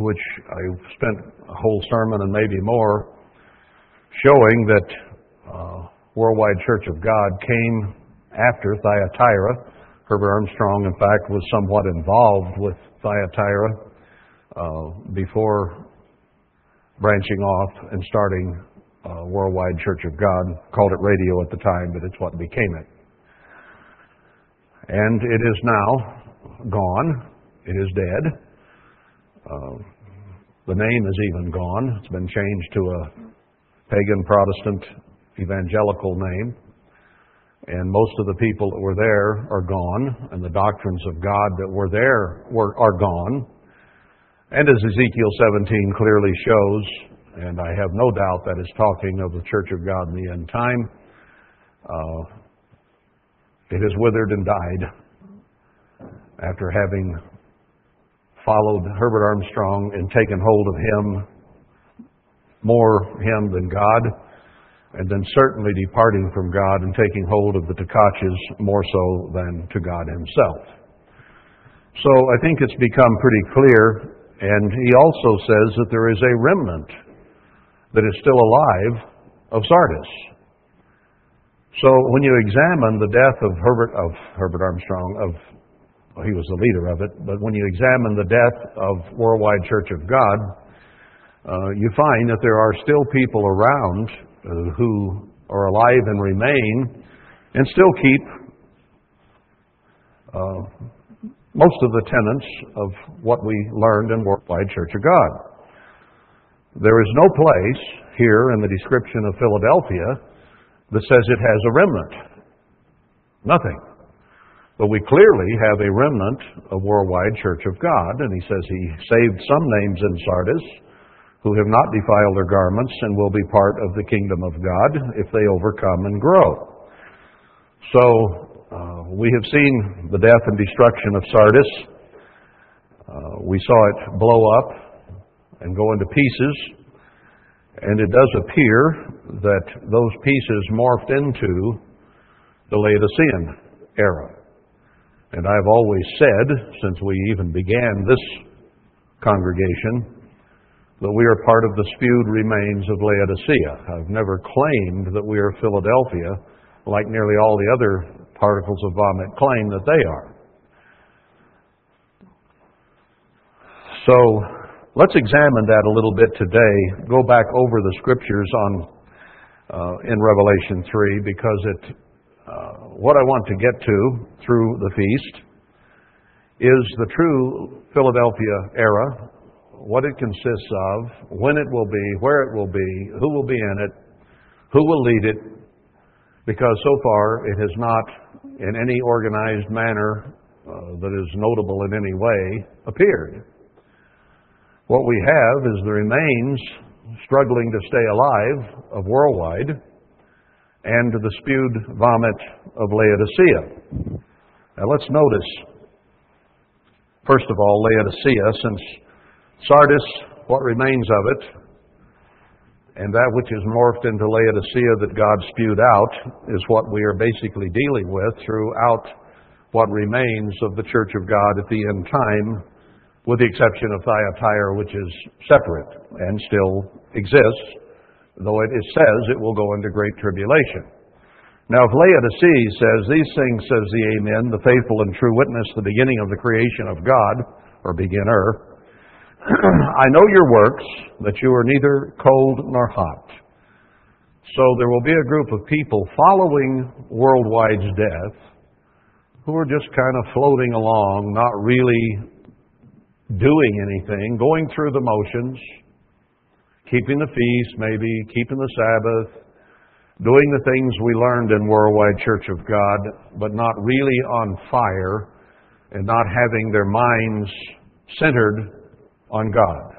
which I spent a whole sermon and maybe more showing that uh, Worldwide Church of God came after Thyatira. Herbert Armstrong, in fact, was somewhat involved with Thyatira uh, before branching off and starting uh, Worldwide Church of God. Called it radio at the time, but it's what became it. And it is now gone. It is dead. Uh, the name is even gone. It's been changed to a pagan Protestant evangelical name. And most of the people that were there are gone, and the doctrines of God that were there were, are gone. And as Ezekiel 17 clearly shows, and I have no doubt that is talking of the Church of God in the end time, uh, it has withered and died after having followed Herbert Armstrong and taken hold of him, more him than God, and then certainly departing from God and taking hold of the Tkachs more so than to God himself. So I think it's become pretty clear, and he also says that there is a remnant that is still alive of Sardis. So when you examine the death of Herbert of Herbert Armstrong of he was the leader of it, but when you examine the death of Worldwide Church of God, uh, you find that there are still people around uh, who are alive and remain and still keep uh, most of the tenets of what we learned in Worldwide Church of God. There is no place here in the description of Philadelphia that says it has a remnant. Nothing. But we clearly have a remnant of Worldwide Church of God, and he says he saved some names in Sardis who have not defiled their garments and will be part of the kingdom of God if they overcome and grow. So, uh, we have seen the death and destruction of Sardis. Uh, we saw it blow up and go into pieces, and it does appear that those pieces morphed into the Laodicean era. And I've always said, since we even began this congregation, that we are part of the spewed remains of Laodicea. I've never claimed that we are Philadelphia, like nearly all the other particles of vomit claim that they are. So let's examine that a little bit today. Go back over the scriptures on uh, in Revelation 3 because it uh, what I want to get to through the feast is the true Philadelphia era, what it consists of, when it will be, where it will be, who will be in it, who will lead it, because so far it has not, in any organized manner uh, that is notable in any way, appeared. What we have is the remains struggling to stay alive of worldwide and to the spewed vomit of Laodicea. Now let's notice, first of all, Laodicea, since Sardis, what remains of it, and that which is morphed into Laodicea that God spewed out, is what we are basically dealing with throughout what remains of the Church of God at the end time, with the exception of Thyatira, which is separate and still exists though it, says it will go into great tribulation. Now, if Laodicea says, These things, says the Amen, the faithful and true witness, the beginning of the creation of God, or beginner, I know your works, that you are neither cold nor hot. So there will be a group of people following worldwide's death who are just kind of floating along, not really doing anything, going through the motions, keeping the feast, maybe, keeping the Sabbath, doing the things we learned in Worldwide Church of God, but not really on fire and not having their minds centered on God.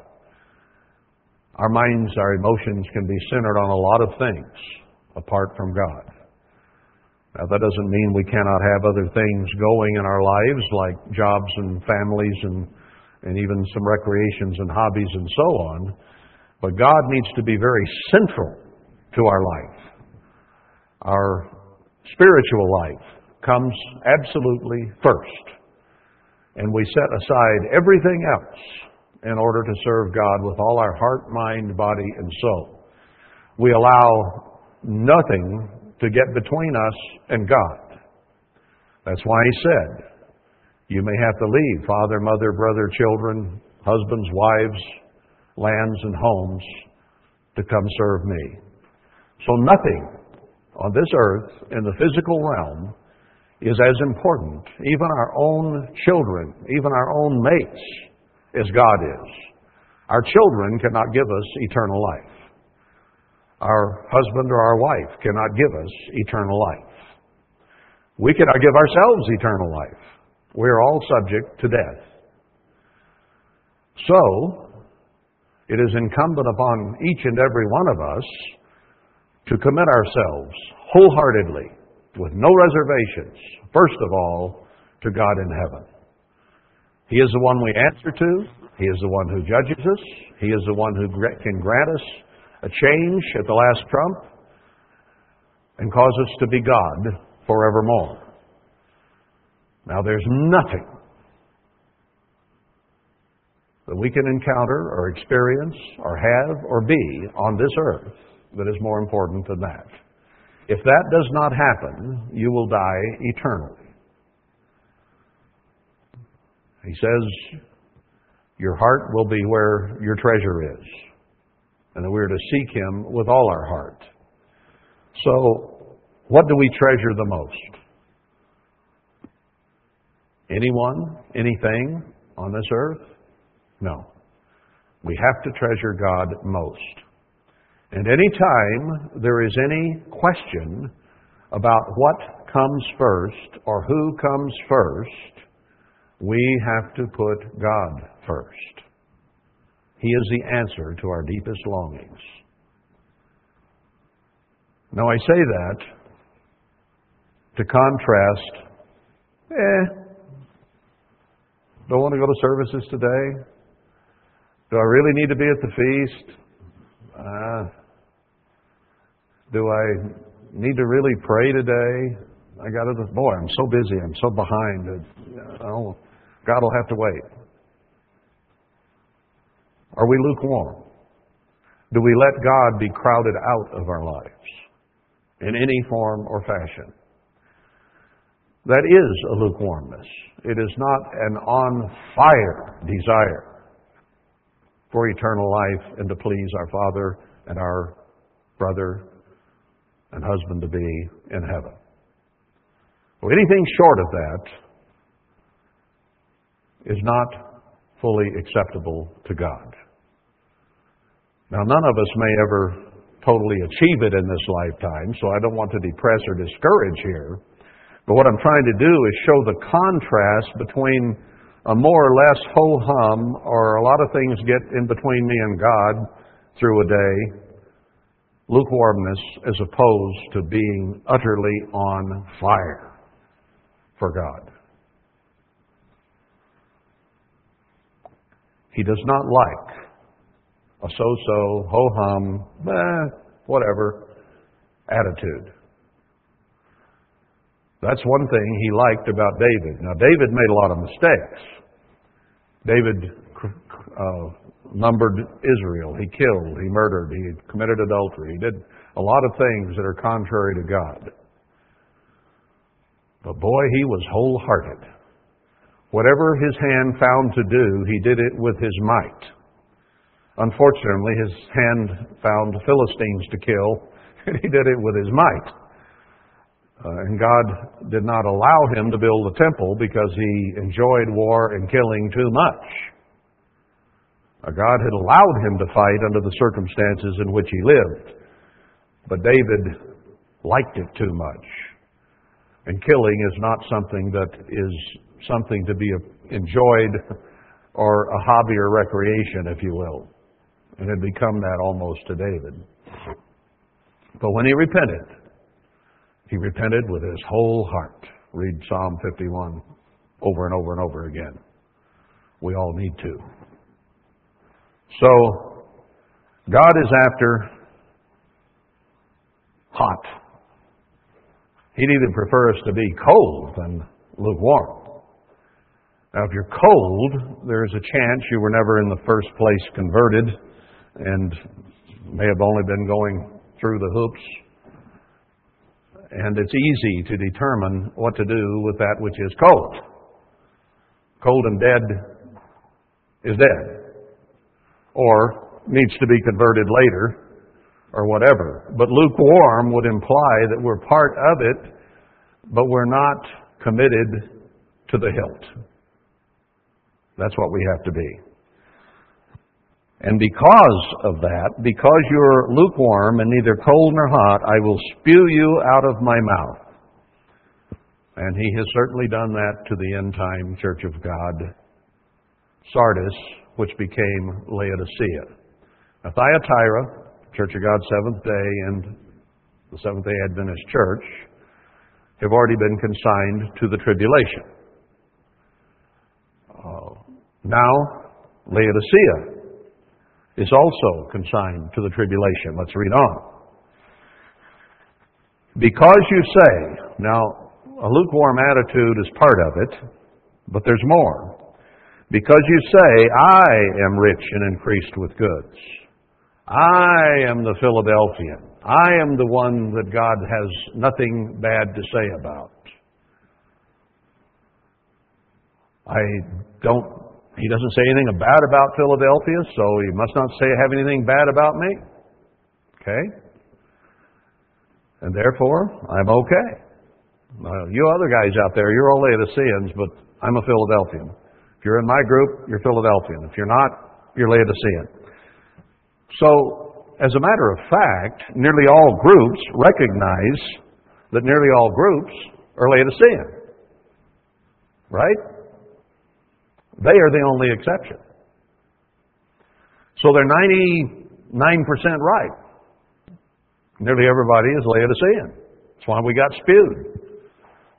Our minds, our emotions can be centered on a lot of things apart from God. Now, that doesn't mean we cannot have other things going in our lives like jobs and families and, and even some recreations and hobbies and so on. But God needs to be very central to our life. Our spiritual life comes absolutely first. And we set aside everything else in order to serve God with all our heart, mind, body, and soul. We allow nothing to get between us and God. That's why He said, You may have to leave father, mother, brother, children, husbands, wives, lands, and homes to come serve me. So nothing on this earth in the physical realm is as important, even our own children, even our own mates, as God is. Our children cannot give us eternal life. Our husband or our wife cannot give us eternal life. We cannot give ourselves eternal life. We're all subject to death. So, it is incumbent upon each and every one of us to commit ourselves wholeheartedly, with no reservations, first of all, to God in heaven. He is the one we answer to. He is the one who judges us. He is the one who can grant us a change at the last trump and cause us to be God forevermore. Now, there's nothing that we can encounter or experience or have or be on this earth that is more important than that. If that does not happen, you will die eternally. He says, Your heart will be where your treasure is, and that we are to seek Him with all our heart. So, what do we treasure the most? Anyone? Anything on this earth? No. We have to treasure God most. And any time there is any question about what comes first or who comes first, we have to put God first. He is the answer to our deepest longings. Now, I say that to contrast, eh, don't want to go to services today. Do I really need to be at the feast? Uh, do I need to really pray today? I got to, boy, I'm so busy. I'm so behind. Oh, God will have to wait. Are we lukewarm? Do we let God be crowded out of our lives in any form or fashion? That is a lukewarmness. It is not an on fire desire for eternal life and to please our Father and our brother and husband to be in heaven. Well, anything short of that is not fully acceptable to God. Now, none of us may ever totally achieve it in this lifetime, so I don't want to depress or discourage here. But what I'm trying to do is show the contrast between a more or less ho hum, or a lot of things get in between me and God through a day, lukewarmness as opposed to being utterly on fire for God. He does not like a so so, ho hum, whatever attitude. That's one thing he liked about David. Now, David made a lot of mistakes. David uh, numbered Israel. He killed, he murdered, he committed adultery. He did a lot of things that are contrary to God. But boy, he was wholehearted. Whatever his hand found to do, he did it with his might. Unfortunately, his hand found Philistines to kill, and he did it with his might. Uh, and God did not allow him to build the temple because he enjoyed war and killing too much. God had allowed him to fight under the circumstances in which he lived. But David liked it too much. And killing is not something that is something to be enjoyed or a hobby or recreation, if you will. And had become that almost to David. But when he repented, he repented with his whole heart. Read Psalm 51 over and over and over again. We all need to. So, God is after hot. He'd even prefer us to be cold than lukewarm. Now, if you're cold, there's a chance you were never in the first place converted and may have only been going through the hoops. And it's easy to determine what to do with that which is cold. Cold and dead is dead. Or needs to be converted later, or whatever. But lukewarm would imply that we're part of it, but we're not committed to the hilt. That's what we have to be. And because of that, because you're lukewarm and neither cold nor hot, I will spew you out of my mouth. And he has certainly done that to the end time church of God, Sardis, which became Laodicea. Now, Thyatira, Church of God Seventh day, and the Seventh day Adventist Church have already been consigned to the tribulation. Uh, now, Laodicea is also consigned to the tribulation. Let's read on. Because you say, now, a lukewarm attitude is part of it, but there's more. Because you say, I am rich and increased with goods. I am the Philadelphian. I am the one that God has nothing bad to say about. I don't, he doesn't say anything bad about Philadelphia, so he must not say have anything bad about me. Okay? And therefore, I'm okay. Well, you other guys out there, you're all Laodiceans, but I'm a Philadelphian. If you're in my group, you're Philadelphian. If you're not, you're Laodicean. So, as a matter of fact, nearly all groups recognize that nearly all groups are Laodicean. Right? They are the only exception. So they're 99% right. Nearly everybody is Laodicean. That's why we got spewed.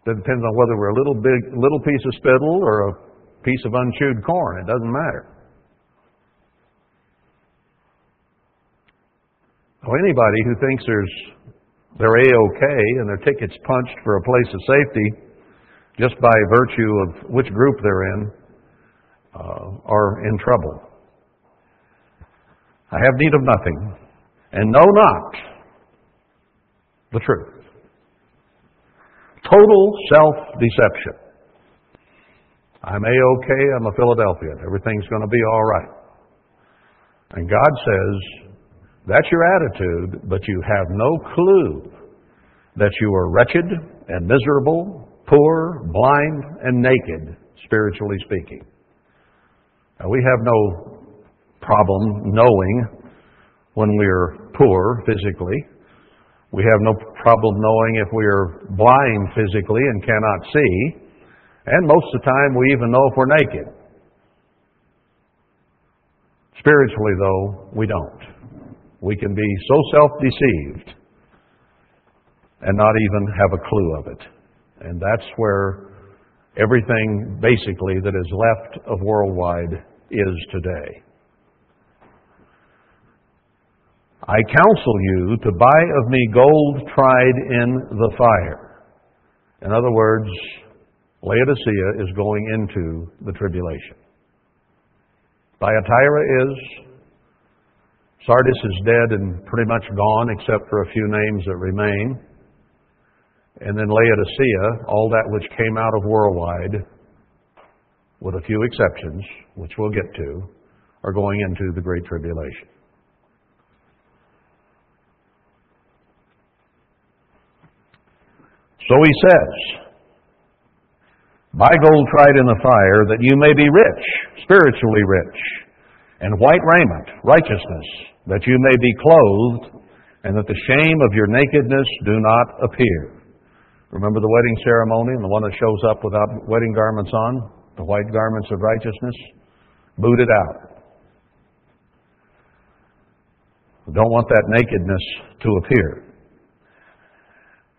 That depends on whether we're a little big, little piece of spittle or a piece of unchewed corn. It doesn't matter. Well, anybody who thinks there's they're a-okay and their ticket's punched for a place of safety just by virtue of which group they're in uh, are in trouble. I have need of nothing and know not the truth. Total self-deception. I'm a-okay, I'm a Philadelphian. Everything's going to be all right. And God says, that's your attitude, but you have no clue that you are wretched and miserable, poor, blind, and naked, spiritually speaking. Now, we have no problem knowing when we're poor physically. We have no problem knowing if we are blind physically and cannot see. And most of the time, we even know if we're naked. Spiritually, though, we don't. We can be so self deceived and not even have a clue of it. And that's where everything basically that is left of worldwide is today. I counsel you to buy of me gold tried in the fire. In other words, Laodicea is going into the tribulation. Thyatira is, Sardis is dead and pretty much gone, except for a few names that remain. And then Laodicea, all that which came out of worldwide, with a few exceptions, which we'll get to, are going into the Great Tribulation. So he says, Buy gold tried in the fire, that you may be rich, spiritually rich, and white raiment, righteousness, that you may be clothed, and that the shame of your nakedness do not appear. Remember the wedding ceremony and the one that shows up without wedding garments on? The white garments of righteousness? Booted out. don't want that nakedness to appear.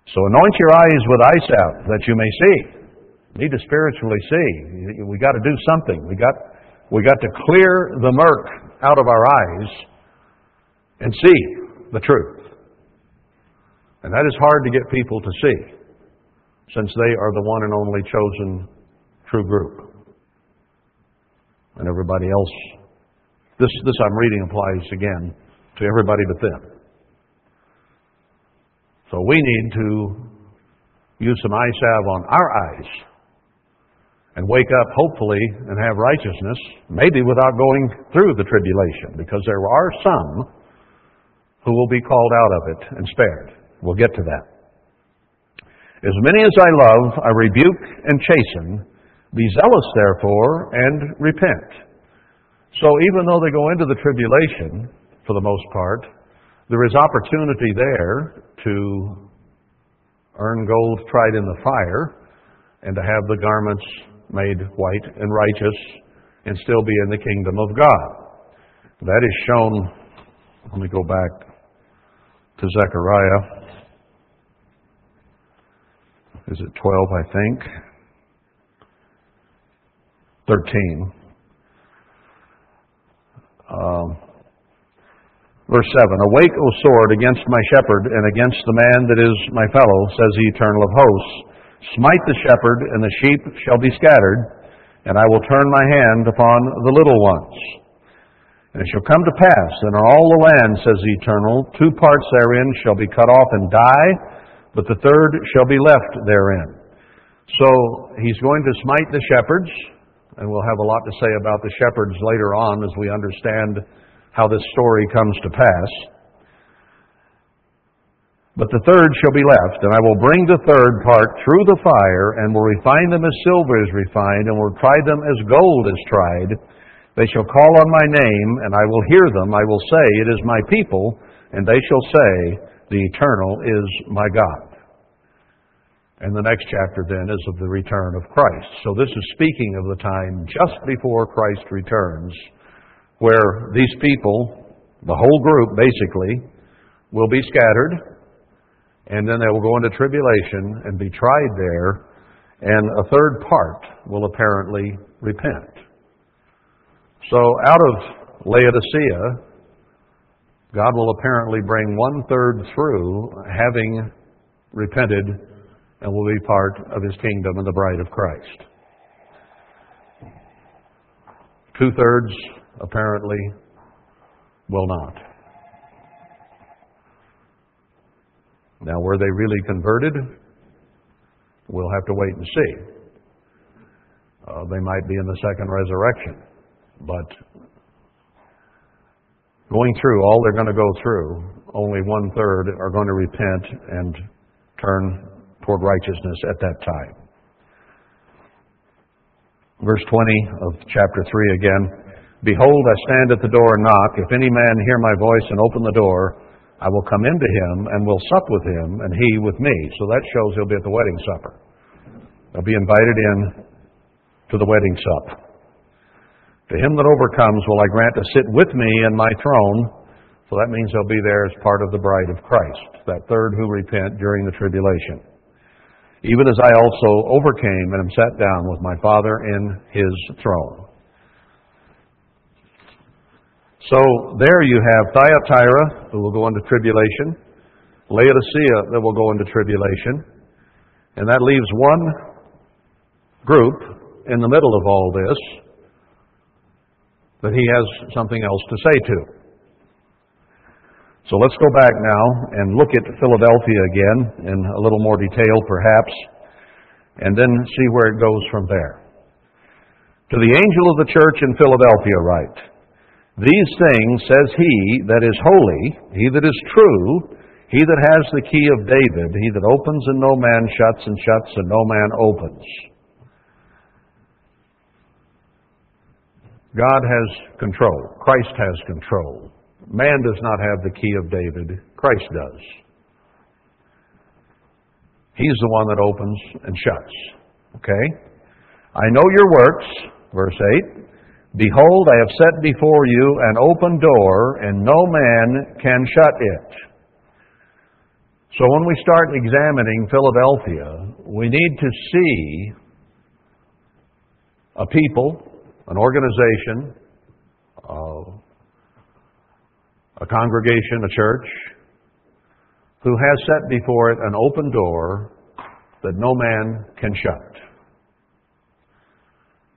So anoint your eyes with eye salve that you may see. need to spiritually see. We got to do something. We got we got to clear the murk out of our eyes and see the truth. And that is hard to get people to see, since they are the one and only chosen true group. And everybody else. This, this I'm reading applies again to everybody but them. So we need to use some eye salve on our eyes and wake up, hopefully, and have righteousness, maybe without going through the tribulation, because there are some who will be called out of it and spared. We'll get to that. As many as I love, I rebuke and chasten. Be zealous, therefore, and repent. So even though they go into the tribulation, for the most part, there is opportunity there to earn gold tried in the fire and to have the garments made white and righteous and still be in the kingdom of God. That is shown, let me go back to Zechariah. Is it 12, I think? 13. Um, verse 7 Awake, O sword, against my shepherd, and against the man that is my fellow, says the Eternal of hosts. Smite the shepherd, and the sheep shall be scattered, and I will turn my hand upon the little ones. And it shall come to pass that on all the land, says the Eternal, two parts therein shall be cut off and die, but the third shall be left therein. So he's going to smite the shepherds, and we'll have a lot to say about the shepherds later on as we understand how this story comes to pass. But the third shall be left, and I will bring the third part through the fire, and will refine them as silver is refined, and will try them as gold is tried. They shall call on my name, and I will hear them. I will say, It is my people, and they shall say, The Eternal is my God. And the next chapter then is of the return of Christ. So this is speaking of the time just before Christ returns, where these people, the whole group basically, will be scattered, and then they will go into tribulation and be tried there, and a third part will apparently repent. So out of Laodicea, God will apparently bring one third through, having repented and will be part of his kingdom and the bride of Christ. Two thirds, apparently, will not. Now, were they really converted? We'll have to wait and see. Uh, they might be in the second resurrection. But going through all they're going to go through, only one third are going to repent and turn toward righteousness at that time. Verse 20 of chapter 3 again Behold, I stand at the door and knock. If any man hear my voice and open the door, I will come into him and will sup with him, and he with me. So that shows he'll be at the wedding supper. They'll be invited in to the wedding sup. To him that overcomes will I grant to sit with me in my throne. So that means he'll be there as part of the bride of Christ, that third who repent during the tribulation even as I also overcame and am sat down with my Father in his throne. So there you have Thyatira, who will go into tribulation, Laodicea, that will go into tribulation, and that leaves one group in the middle of all this that he has something else to say to. So let's go back now and look at Philadelphia again in a little more detail, perhaps, and then see where it goes from there. To the angel of the church in Philadelphia, write These things says he that is holy, he that is true, he that has the key of David, he that opens and no man shuts, and shuts and no man opens. God has control. Christ has control. Man does not have the key of David, Christ does. He's the one that opens and shuts. Okay? I know your works, verse 8. Behold, I have set before you an open door, and no man can shut it. So when we start examining Philadelphia, we need to see a people, an organization, uh, a congregation, a church, who has set before it an open door that no man can shut.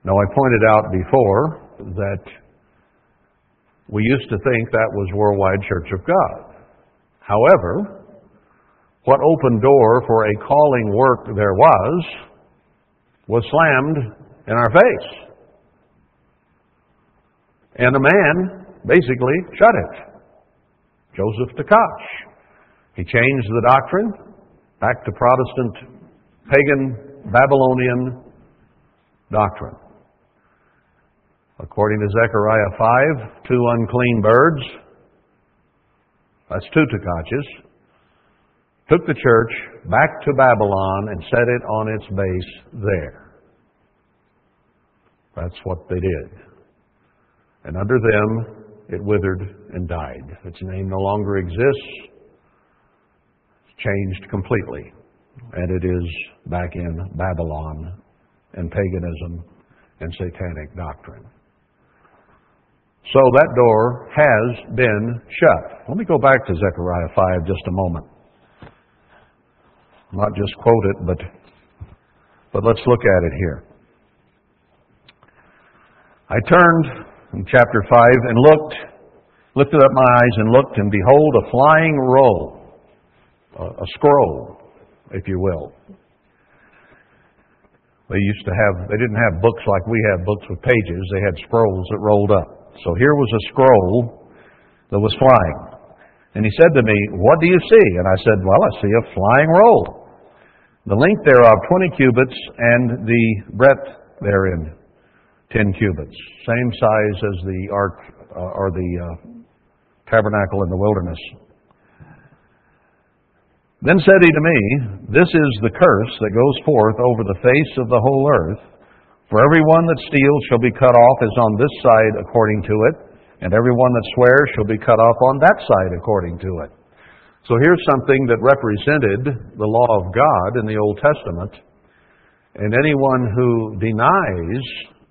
Now, I pointed out before that we used to think that was Worldwide Church of God. However, what open door for a calling work there was, was slammed in our face. And a man basically shut it. Joseph Tkach. He changed the doctrine back to Protestant, pagan, Babylonian doctrine. According to Zechariah 5, two unclean birds, that's two Tkachs, took the church back to Babylon and set it on its base there. That's what they did. And under them, it withered and died. Its name no longer exists. It's changed completely. And it is back in Babylon and paganism and satanic doctrine. So that door has been shut. Let me go back to Zechariah 5 just a moment. Not just quote it, but, but let's look at it here. I turned in chapter 5 and looked, lifted up my eyes and looked, and behold, a flying roll, a, scroll, if you will. They used to have, they didn't have books like we have books with pages. They had scrolls that rolled up. So here was a scroll that was flying. And he said to me, What do you see? And I said, Well, I see a flying roll. The length thereof 20 cubits, and the breadth therein 10 cubits. Same size as the ark uh, or the uh, tabernacle in the wilderness. Then said he to me, This is the curse that goes forth over the face of the whole earth. For every one that steals shall be cut off as on this side according to it, and every one that swears shall be cut off on that side according to it. So here's something that represented the law of God in the Old Testament. And anyone who denies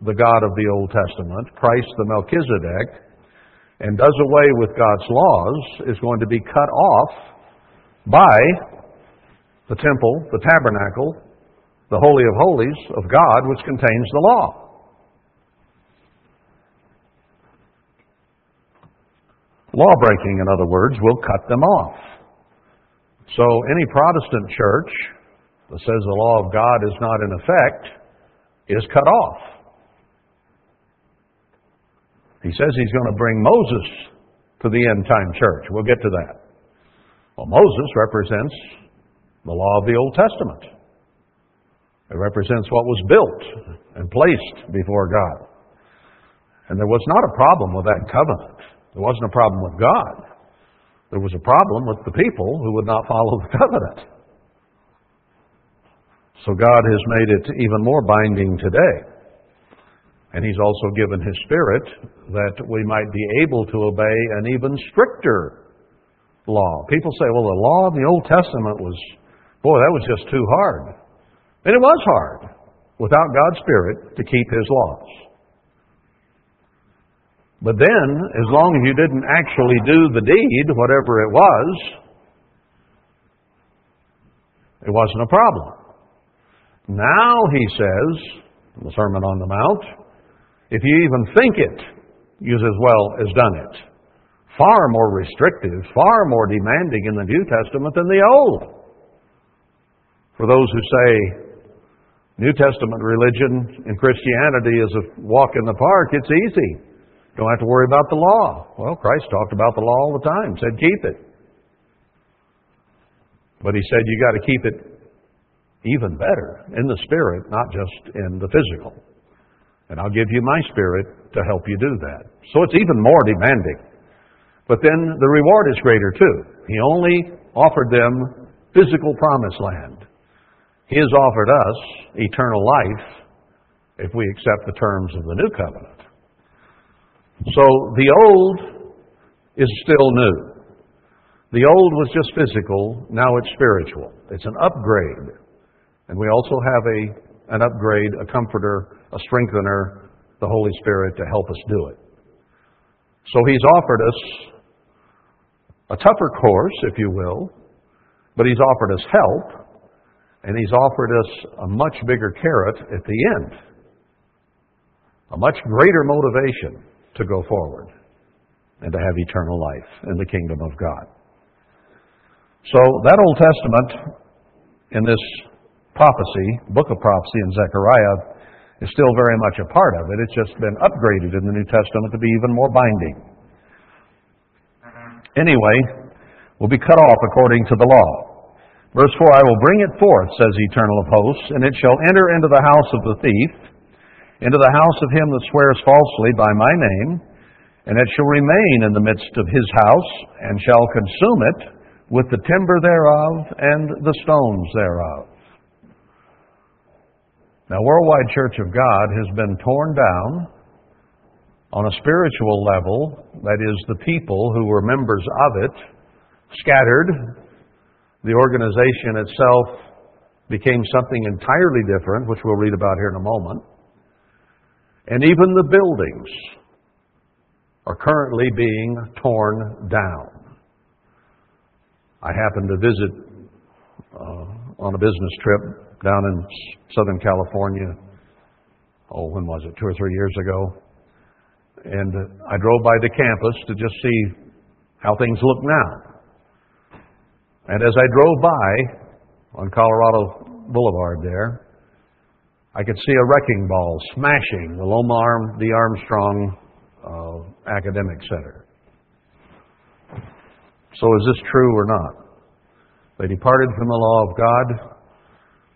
the God of the Old Testament, Christ the Melchizedek, and does away with God's laws is going to be cut off by the temple, the tabernacle, the Holy of Holies of God, which contains the law. Law breaking, in other words, will cut them off. So any Protestant church that says the law of God is not in effect is cut off. He says he's going to bring Moses to the end time church. We'll get to that. Well, Moses represents the law of the Old Testament. It represents what was built and placed before God. And there was not a problem with that covenant. There wasn't a problem with God. There was a problem with the people who would not follow the covenant. So God has made it even more binding today. And He's also given His Spirit that we might be able to obey an even stricter law. People say, well, the law of the Old Testament was, boy, that was just too hard. And it was hard without God's Spirit to keep His laws. But then, as long as you didn't actually do the deed, whatever it was, it wasn't a problem. Now, he says, in the Sermon on the Mount, if you even think it, you as well as done it. Far more restrictive, far more demanding in the New Testament than the Old. For those who say New Testament religion and Christianity is a walk in the park, it's easy. Don't have to worry about the law. Well, Christ talked about the law all the time, said keep it. But he said you got to keep it even better in the spirit, not just in the physical. And I'll give you my spirit to help you do that. So it's even more demanding. But then the reward is greater too. He only offered them physical promised land. He has offered us eternal life if we accept the terms of the new covenant. So the old is still new. The old was just physical, now it's spiritual. It's an upgrade. And we also have a, an upgrade, a comforter, a strengthener, the Holy Spirit, to help us do it. So He's offered us a tougher course, if you will, but He's offered us help, and He's offered us a much bigger carrot at the end. a much greater motivation to go forward and to have eternal life in the kingdom of God. So that Old Testament in this prophecy, book of prophecy in Zechariah, is still very much a part of it. It's just been upgraded in the New Testament to be even more binding. Anyway, will be cut off according to the law. Verse 4 I will bring it forth, says the Eternal of hosts, and it shall enter into the house of the thief, into the house of him that swears falsely by my name, and it shall remain in the midst of his house, and shall consume it with the timber thereof and the stones thereof. Now, Worldwide Church of God has been torn down on a spiritual level, that is, the people who were members of it scattered. The organization itself became something entirely different, which we'll read about here in a moment. And even the buildings are currently being torn down. I happened to visit uh, on a business trip down in Southern California. Oh, when was it? Two or three years ago. And I drove by the campus to just see how things look now. And as I drove by on Colorado Boulevard there, I could see a wrecking ball smashing the Loma, the Armstrong uh, Academic Center. So is this true or not? They departed from the law of God,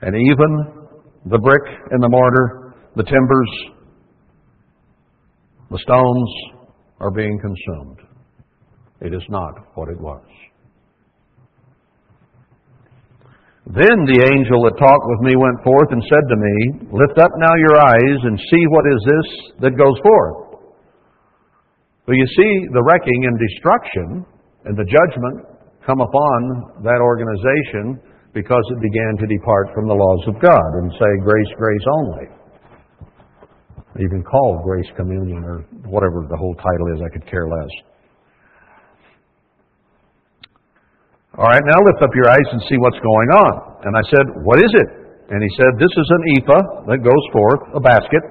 and even the brick and the mortar, the timbers, the stones are being consumed. It is not what it was. Then the angel that talked with me went forth and said to me, Lift up now your eyes and see what is this that goes forth. Well, you see the wrecking and destruction and the judgment come upon that organization because it began to depart from the laws of God and say grace, grace only. Even called grace communion or whatever the whole title is, I could care less. All right, now lift up your eyes and see what's going on. And I said, What is it? And he said, This is an ephah that goes forth, a basket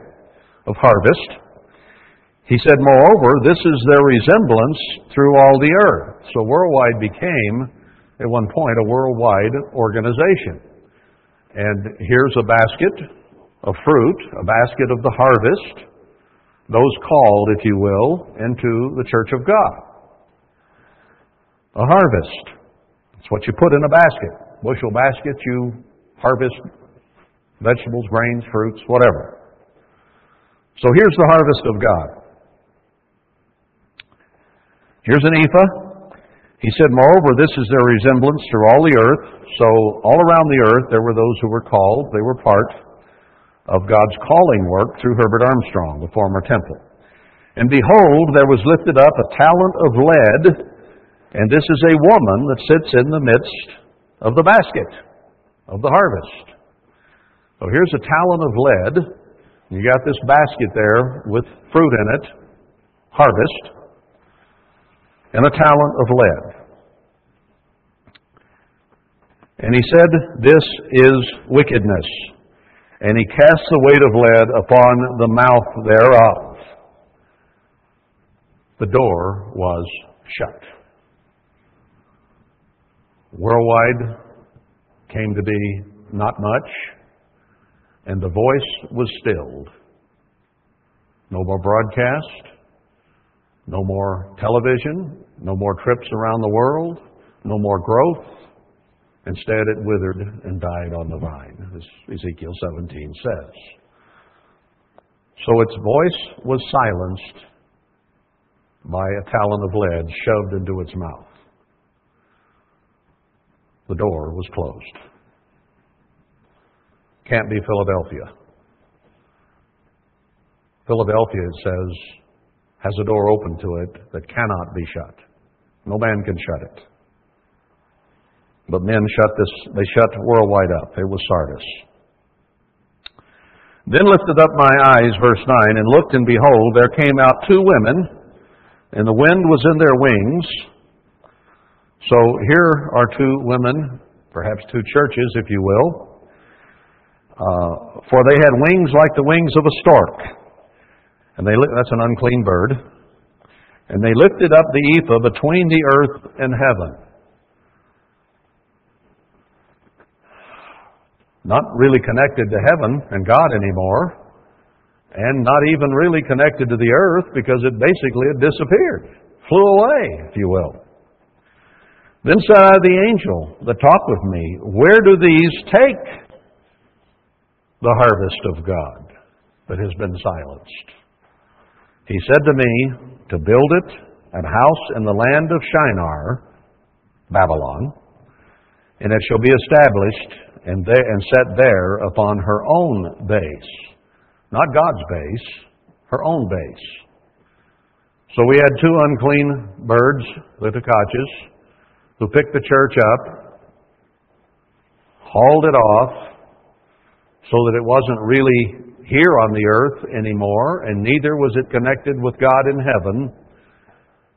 of harvest. He said, Moreover, this is their resemblance through all the earth. So worldwide became, at one point, a worldwide organization. And here's a basket of fruit, a basket of the harvest, those called, if you will, into the church of God. A harvest. It's what you put in a basket. Bushel basket, you harvest vegetables, grains, fruits, whatever. So here's the harvest of God. Here's an ephah. He said, Moreover, this is their resemblance through all the earth. So all around the earth there were those who were called. They were part of God's calling work through Herbert Armstrong, the former temple. And behold, there was lifted up a talent of lead and this is a woman that sits in the midst of the basket of the harvest. So here's a talent of lead. You got this basket there with fruit in it, harvest, and a talent of lead. And he said, This is wickedness. And he cast the weight of lead upon the mouth thereof. The door was shut. Worldwide came to be not much, and the voice was stilled. No more broadcast, no more television, no more trips around the world, no more growth. Instead, it withered and died on the vine, as Ezekiel 17 says. So its voice was silenced by a talent of lead shoved into its mouth the door was closed. Can't be Philadelphia. Philadelphia, it says, has a door open to it that cannot be shut. No man can shut it. But men shut this, they shut worldwide up. It was Sardis. Then lifted up my eyes, verse 9, and looked, and behold, there came out two women, and the wind was in their wings, so here are two women, perhaps two churches, if you will. Uh, for they had wings like the wings of a stork, And they that's an unclean bird. And they lifted up the ephah between the earth and heaven. Not really connected to heaven and God anymore, and not even really connected to the earth because it basically had disappeared, flew away, if you will. Then said I the angel that talked with me, Where do these take the harvest of God that has been silenced? He said to me, To build it an house in the land of Shinar, Babylon, and it shall be established and, there, and set there upon her own base. Not God's base, her own base. So we had two unclean birds, the who picked the church up, hauled it off, so that it wasn't really here on the earth anymore, and neither was it connected with God in heaven,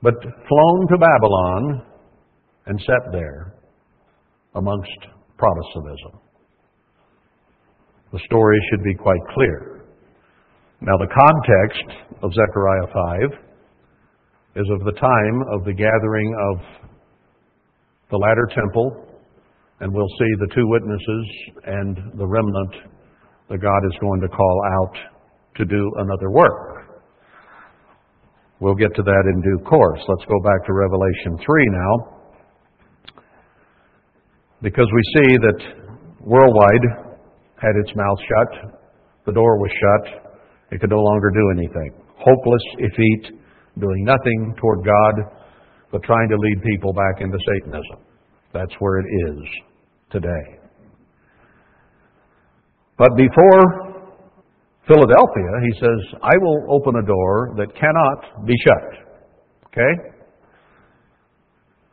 but flown to Babylon and set there amongst Protestantism. The story should be quite clear. Now, the context of Zechariah 5 is of the time of the gathering of the latter temple, and we'll see the two witnesses and the remnant that God is going to call out to do another work. We'll get to that in due course. Let's go back to Revelation 3 now because we see that worldwide had its mouth shut, the door was shut, it could no longer do anything. Hopeless, effete, doing nothing toward God, but trying to lead people back into Satanism. That's where it is today. But before Philadelphia, he says, I will open a door that cannot be shut. Okay?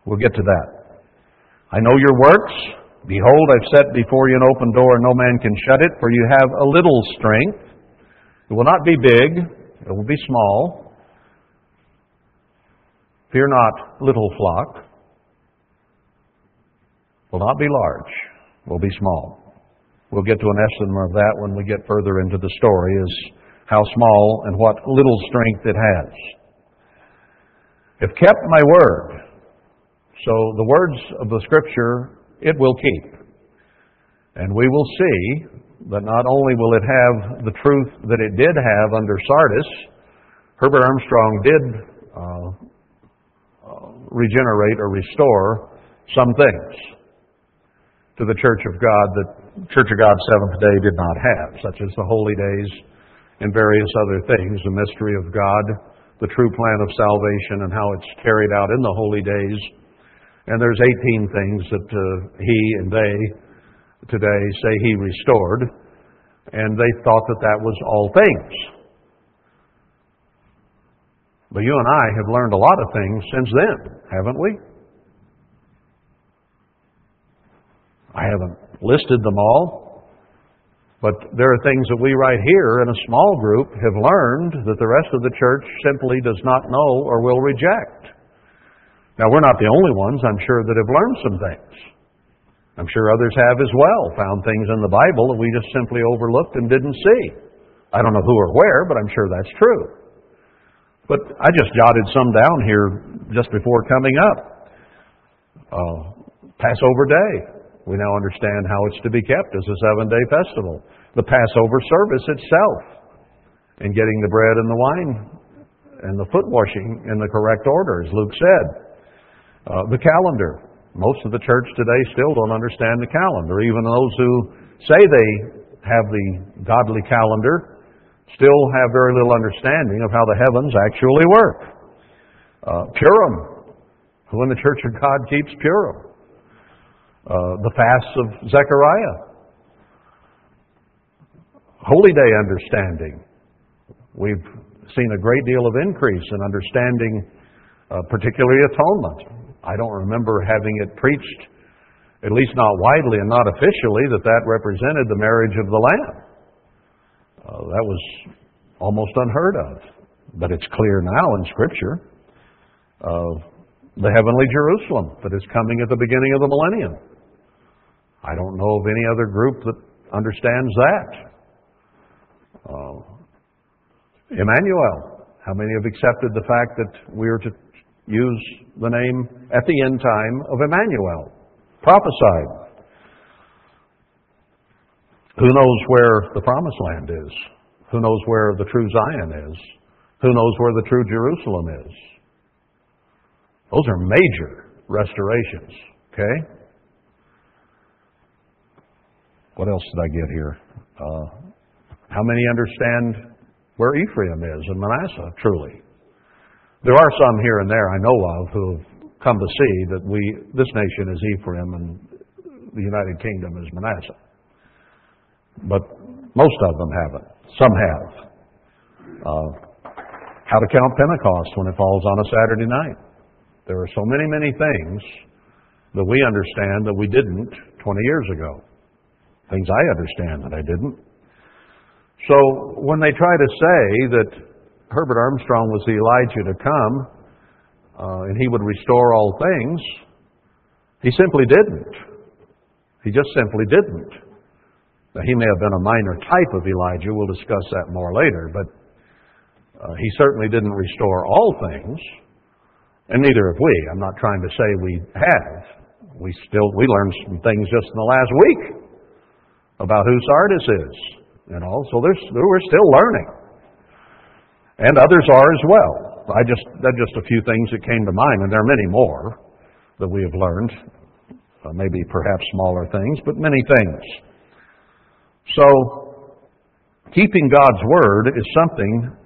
We'll get to that. I know your works. Behold, I've set before you an open door, and no man can shut it, for you have a little strength. It will not be big, it will be small. Fear not, little flock. Will not be large, will be small. We'll get to an estimate of that when we get further into the story, is how small and what little strength it has. If kept my word, so the words of the Scripture, it will keep. And we will see that not only will it have the truth that it did have under Sardis, Herbert Armstrong did uh, regenerate or restore some things to the Church of God that Church of God Seventh Day did not have, such as the holy days and various other things, the mystery of God, the true plan of salvation and how it's carried out in the holy days, and there's 18 things that uh, he and they today say he restored, and they thought that that was all things. But you and I have learned a lot of things since then, haven't we? I haven't listed them all, but there are things that we right here in a small group have learned that the rest of the church simply does not know or will reject. Now, we're not the only ones, I'm sure, that have learned some things. I'm sure others have as well, found things in the Bible that we just simply overlooked and didn't see. I don't know who or where, but I'm sure that's true. But I just jotted some down here just before coming up. Uh, Passover Day. We now understand how it's to be kept as a seven day festival. The Passover service itself, and getting the bread and the wine and the foot washing in the correct order, as Luke said. Uh, the calendar. Most of the church today still don't understand the calendar. Even those who say they have the godly calendar still have very little understanding of how the heavens actually work. Uh, Purim. Who in the Church of God keeps Purim? Uh, the fasts of Zechariah. Holy Day understanding. We've seen a great deal of increase in understanding, uh, particularly atonement. I don't remember having it preached, at least not widely and not officially, that that represented the marriage of the Lamb. Uh, that was almost unheard of. But it's clear now in Scripture of the heavenly Jerusalem that is coming at the beginning of the millennium. I don't know of any other group that understands that. Uh, Emmanuel. How many have accepted the fact that we are to use the name at the end time of Emmanuel? Prophesied. Who knows where the promised land is? Who knows where the true Zion is? Who knows where the true Jerusalem is? Those are major restorations, okay? What else did I get here? Uh, how many understand where Ephraim is and Manasseh, truly? There are some here and there I know of who have come to see that we, this nation is Ephraim and the United Kingdom is Manasseh. But most of them haven't. Some have. Uh, how to count Pentecost when it falls on a Saturday night. There are so many, many things that we understand that we didn't 20 years ago. Things I understand that I didn't. So when they try to say that Herbert Armstrong was the Elijah to come uh, and he would restore all things, he simply didn't. He just simply didn't. Now, he may have been a minor type of Elijah. We'll discuss that more later, but uh, he certainly didn't restore all things, and neither have we. I'm not trying to say we have. We still we learned some things just in the last week about who Sardis is, you know. So we're still learning, and others are as well. I just that's just a few things that came to mind, and there are many more that we have learned. Uh, maybe perhaps smaller things, but many things. So, keeping God's word is something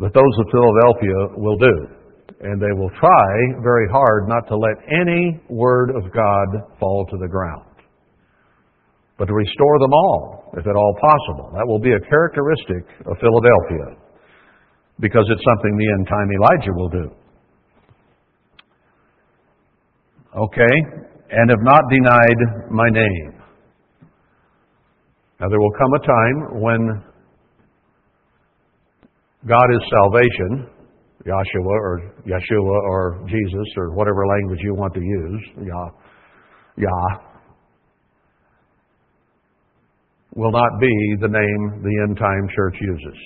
that those of Philadelphia will do. And they will try very hard not to let any word of God fall to the ground, but to restore them all, if at all possible. That will be a characteristic of Philadelphia, because it's something the end time Elijah will do. Okay? And have not denied my name. Now, there will come a time when God is salvation, Yahshua or Yeshua or Jesus or whatever language you want to use, Yah, Yah, will not be the name the end time church uses.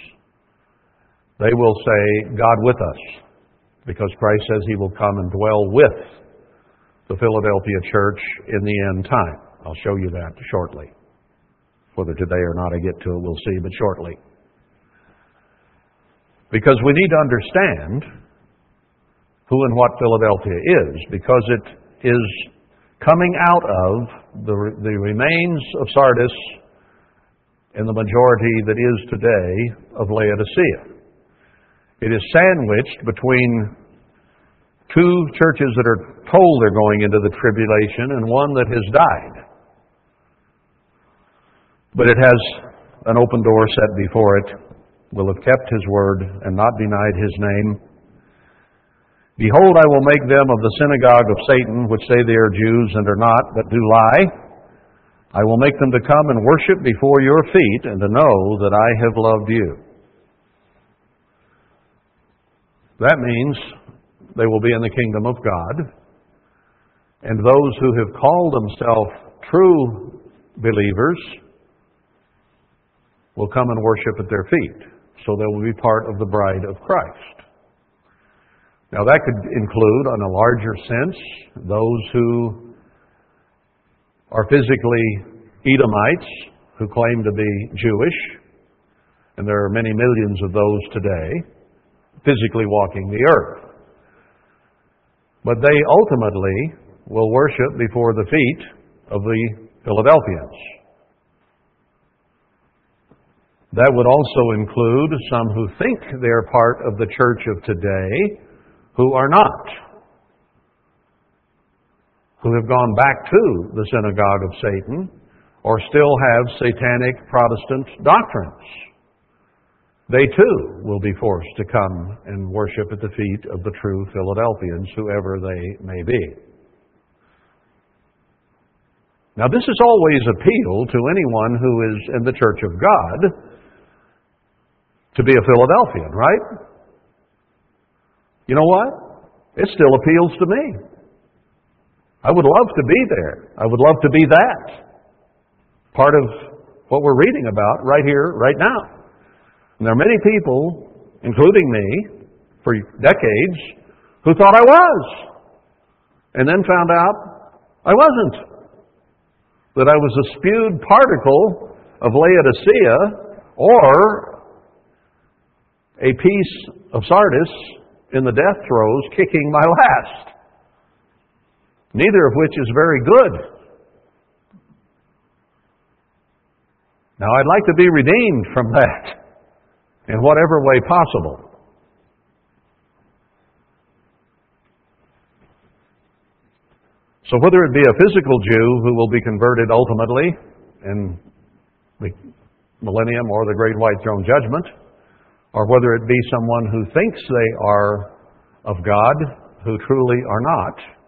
They will say, God with us, because Christ says he will come and dwell with the Philadelphia church in the end time. I'll show you that shortly. Whether today or not I get to it, we'll see, but shortly. Because we need to understand who and what Philadelphia is, because it is coming out of the, the remains of Sardis and the majority that is today of Laodicea. It is sandwiched between two churches that are told they're going into the tribulation and one that has died. But it has an open door set before it, will have kept his word and not denied his name. Behold, I will make them of the synagogue of Satan, which say they are Jews and are not, but do lie. I will make them to come and worship before your feet and to know that I have loved you. That means they will be in the kingdom of God. And those who have called themselves true believers will come and worship at their feet. So they will be part of the bride of Christ. Now, that could include, on a larger sense, those who are physically Edomites who claim to be Jewish, and there are many millions of those today, physically walking the earth. But they ultimately will worship before the feet of the Philadelphians. That would also include some who think they're part of the church of today who are not, who have gone back to the synagogue of Satan or still have satanic Protestant doctrines. They too will be forced to come and worship at the feet of the true Philadelphians, whoever they may be. Now, this is always appeal to anyone who is in the church of God to be a Philadelphian, right? You know what? It still appeals to me. I would love to be there. I would love to be that. Part of what we're reading about right here, right now. And there are many people, including me, for decades, who thought I was, and then found out I wasn't. That I was a spewed particle of Laodicea or a piece of Sardis in the death throes kicking my last. Neither of which is very good. Now, I'd like to be redeemed from that in whatever way possible. So, whether it be a physical Jew who will be converted ultimately in the millennium or the great white throne judgment, or whether it be someone who thinks they are of God who truly are not,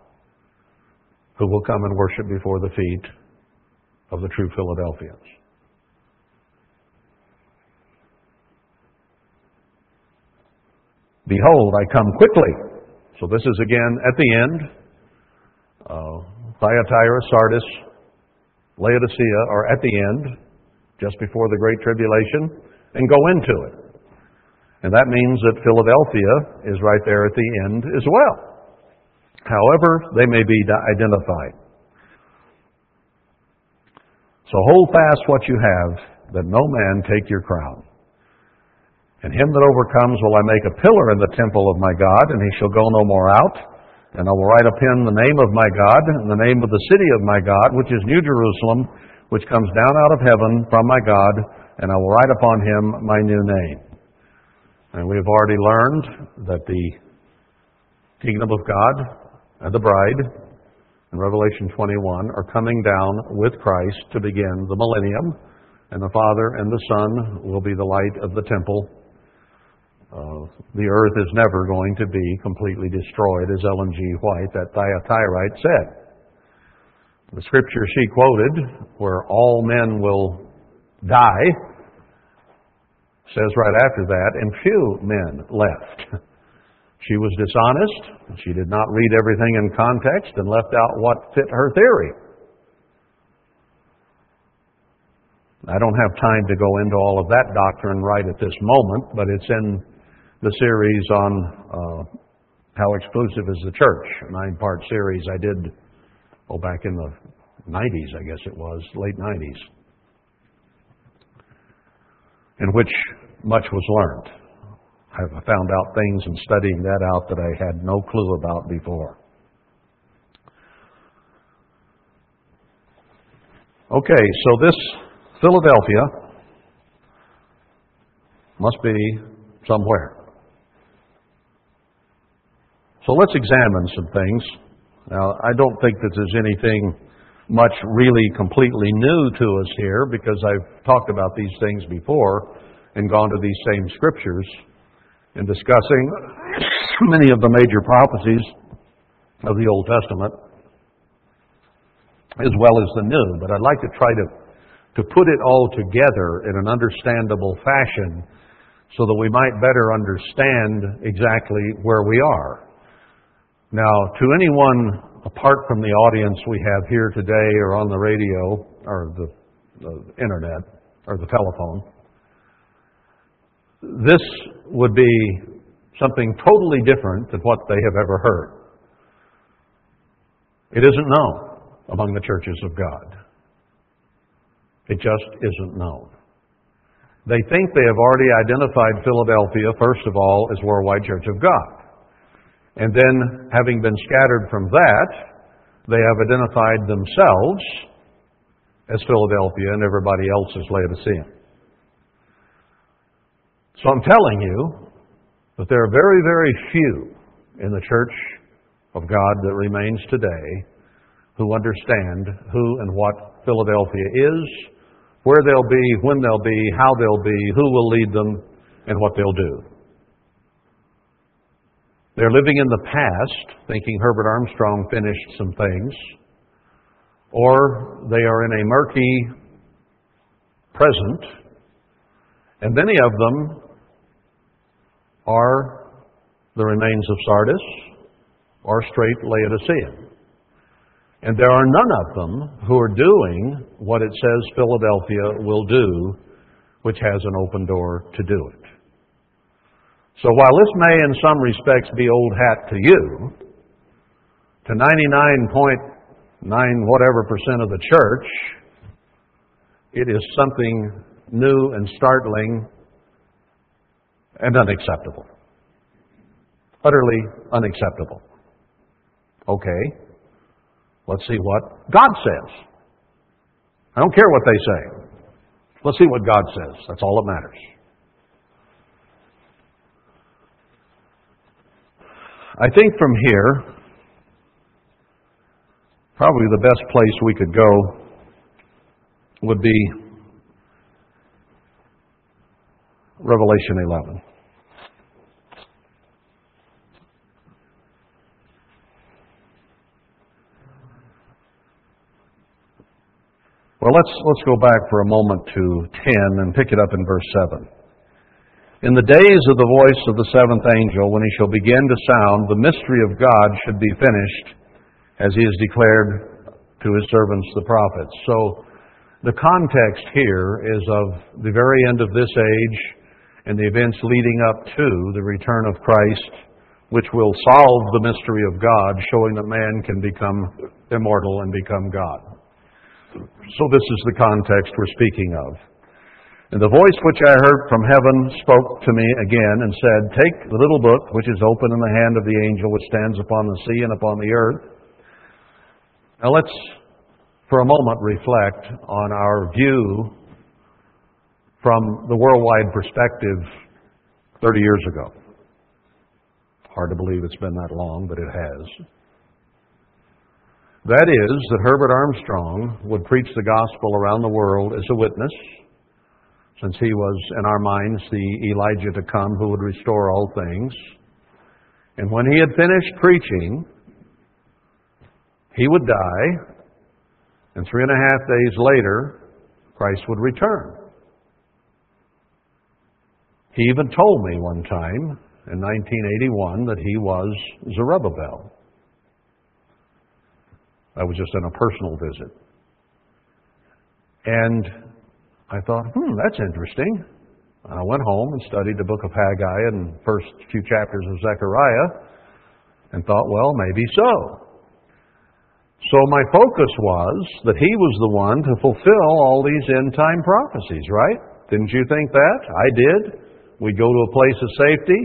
who will come and worship before the feet of the true Philadelphians. Behold, I come quickly. So this is again at the end. Uh, Thyatira, Sardis, Laodicea are at the end, just before the Great Tribulation, and go into it. And that means that Philadelphia is right there at the end as well. However, they may be identified. So hold fast what you have, that no man take your crown. And him that overcomes will I make a pillar in the temple of my God, and he shall go no more out. And I will write upon the name of my God, and the name of the city of my God, which is New Jerusalem, which comes down out of heaven from my God, and I will write upon him my new name. And we have already learned that the kingdom of God and the bride in Revelation 21 are coming down with Christ to begin the millennium, and the Father and the Son will be the light of the temple uh, the earth is never going to be completely destroyed, as Ellen G. White, that Thyatirite, said. The scripture she quoted, where all men will die, says right after that, and few men left. She was dishonest. She did not read everything in context and left out what fit her theory. I don't have time to go into all of that doctrine right at this moment, but it's in the series on uh, how exclusive is the church, a nine part series I did, oh, back in the 90s, I guess it was, late 90s, in which much was learned. I found out things in studying that out that I had no clue about before. Okay, so this Philadelphia must be somewhere. So let's examine some things. Now, I don't think that there's anything much really completely new to us here because I've talked about these things before and gone to these same scriptures in discussing many of the major prophecies of the Old Testament as well as the New. But I'd like to try to, to put it all together in an understandable fashion so that we might better understand exactly where we are. Now, to anyone apart from the audience we have here today or on the radio or the, the internet or the telephone, this would be something totally different than what they have ever heard. It isn't known among the churches of God. It just isn't known. They think they have already identified Philadelphia, first of all, as Worldwide Church of God. And then, having been scattered from that, they have identified themselves as Philadelphia and everybody else as Laodicea. So I'm telling you that there are very, very few in the church of God that remains today who understand who and what Philadelphia is, where they'll be, when they'll be, how they'll be, who will lead them, and what they'll do. They're living in the past, thinking Herbert Armstrong finished some things, or they are in a murky present, and many of them are the remains of Sardis or straight Laodicea. And there are none of them who are doing what it says Philadelphia will do, which has an open door to do it. So while this may in some respects be old hat to you, to 99.9 whatever percent of the church, it is something new and startling and unacceptable. Utterly unacceptable. Okay, let's see what God says. I don't care what they say. Let's see what God says. That's all that matters. I think from here, probably the best place we could go would be Revelation 11. Well, let's, let's go back for a moment to 10 and pick it up in verse 7. In the days of the voice of the seventh angel, when he shall begin to sound, the mystery of God should be finished, as he has declared to his servants the prophets. So, the context here is of the very end of this age and the events leading up to the return of Christ, which will solve the mystery of God, showing that man can become immortal and become God. So this is the context we're speaking of. And the voice which I heard from heaven spoke to me again and said, Take the little book which is open in the hand of the angel which stands upon the sea and upon the earth. Now let's, for a moment, reflect on our view from the worldwide perspective 30 years ago. Hard to believe it's been that long, but it has. That is, that Herbert Armstrong would preach the gospel around the world as a witness, since he was, in our minds, the Elijah to come who would restore all things. And when he had finished preaching, he would die, and three and a half days later, Christ would return. He even told me one time in 1981 that he was Zerubbabel. I was just on a personal visit. And I thought, hmm, that's interesting. And I went home and studied the book of Haggai and first few chapters of Zechariah and thought, well, maybe so. So my focus was that he was the one to fulfill all these end time prophecies, right? Didn't you think that? I did. We'd go to a place of safety.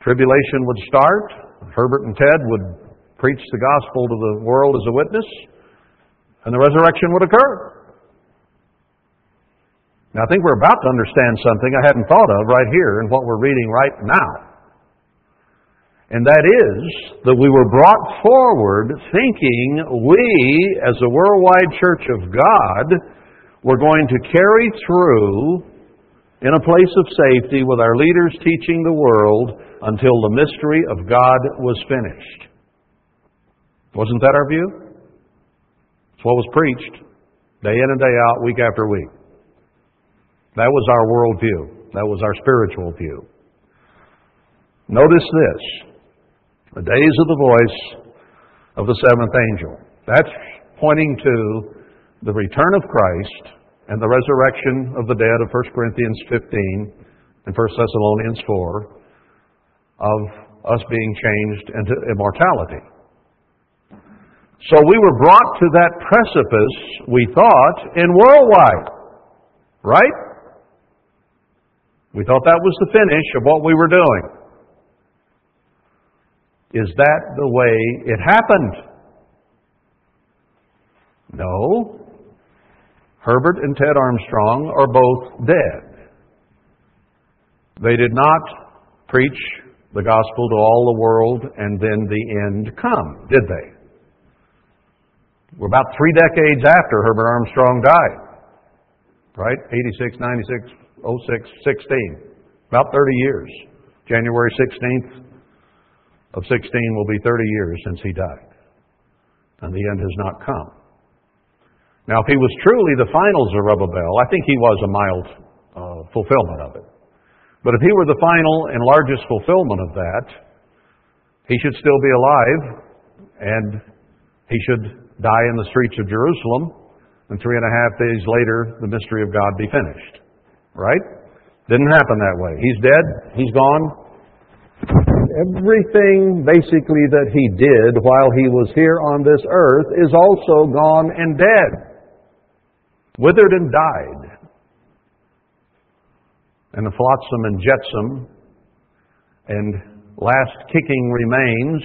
Tribulation would start. Herbert and Ted would preach the gospel to the world as a witness, and the resurrection would occur. Now, I think we're about to understand something I hadn't thought of right here in what we're reading right now. And that is that we were brought forward thinking we, as a worldwide church of God, were going to carry through in a place of safety with our leaders teaching the world until the mystery of God was finished. Wasn't that our view? It's what was preached day in and day out, week after week. That was our worldview. That was our spiritual view. Notice this the days of the voice of the seventh angel. That's pointing to the return of Christ and the resurrection of the dead of 1 Corinthians 15 and 1 Thessalonians 4 of us being changed into immortality. So we were brought to that precipice, we thought, in worldwide. Right? We thought that was the finish of what we were doing. Is that the way it happened? No. Herbert and Ted Armstrong are both dead. They did not preach the gospel to all the world and then the end come, did they? We're about three decades after Herbert Armstrong died. Right? 86, 96, 06, 16. About 30 years. January 16th of 16 will be 30 years since he died. And the end has not come. Now, if he was truly the final Zerubbabel, I think he was a mild uh, fulfillment of it. But if he were the final and largest fulfillment of that, he should still be alive and he should die in the streets of Jerusalem, and three and a half days later, the mystery of God be finished. Right? Didn't happen that way. He's dead. He's gone. Everything basically that he did while he was here on this earth is also gone and dead, withered and died. And the flotsam and jetsam and last kicking remains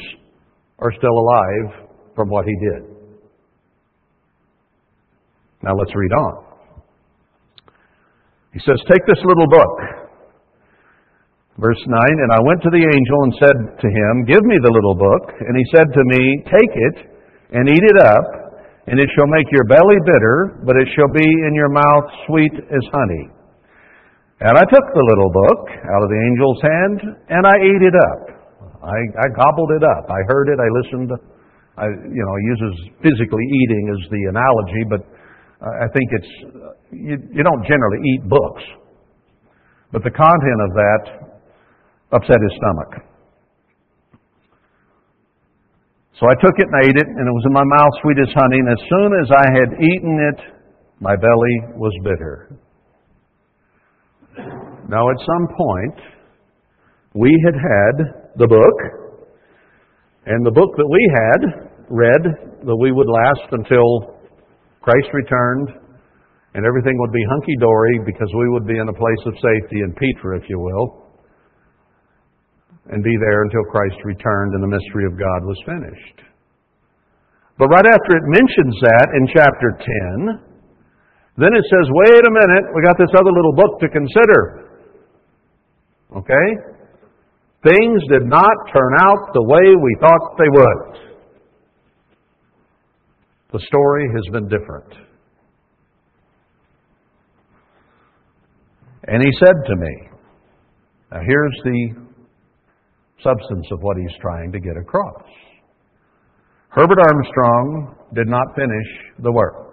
are still alive from what he did. Now let's read on. He says, Take this little book Verse 9, And I went to the angel and said to him, Give me the little book. And he said to me, Take it and eat it up, and it shall make your belly bitter, but it shall be in your mouth sweet as honey. And I took the little book out of the angel's hand, and I ate it up. I, I gobbled it up. I heard it. I listened. I, you know, uses physically eating as the analogy, but I think it's, you, you don't generally eat books. But the content of that upset his stomach. So I took it and ate it, and it was in my mouth sweet as honey, and as soon as I had eaten it, my belly was bitter. Now, at some point, we had had the book, and the book that we had read that we would last until Christ returned and everything would be hunky dory because we would be in a place of safety in Petra, if you will and be there until Christ returned and the mystery of God was finished. But right after it mentions that in chapter 10, then it says, wait a minute, we got this other little book to consider. Okay? Things did not turn out the way we thought they would. The story has been different. And he said to me, now here's the substance of what he's trying to get across. Herbert Armstrong did not finish the work.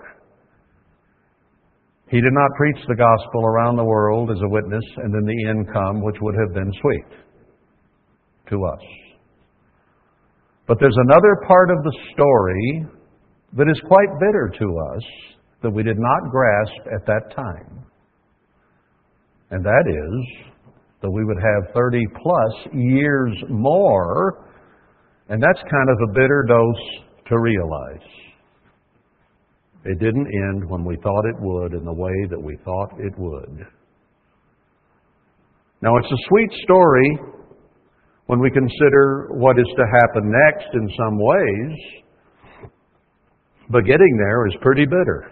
He did not preach the gospel around the world as a witness and then the end come, which would have been sweet to us. But there's another part of the story that is quite bitter to us that we did not grasp at that time. And that is that we would have 30 plus years more, and that's kind of a bitter dose to realize. It didn't end when we thought it would in the way that we thought it would. Now, it's a sweet story when we consider what is to happen next in some ways, but getting there is pretty bitter.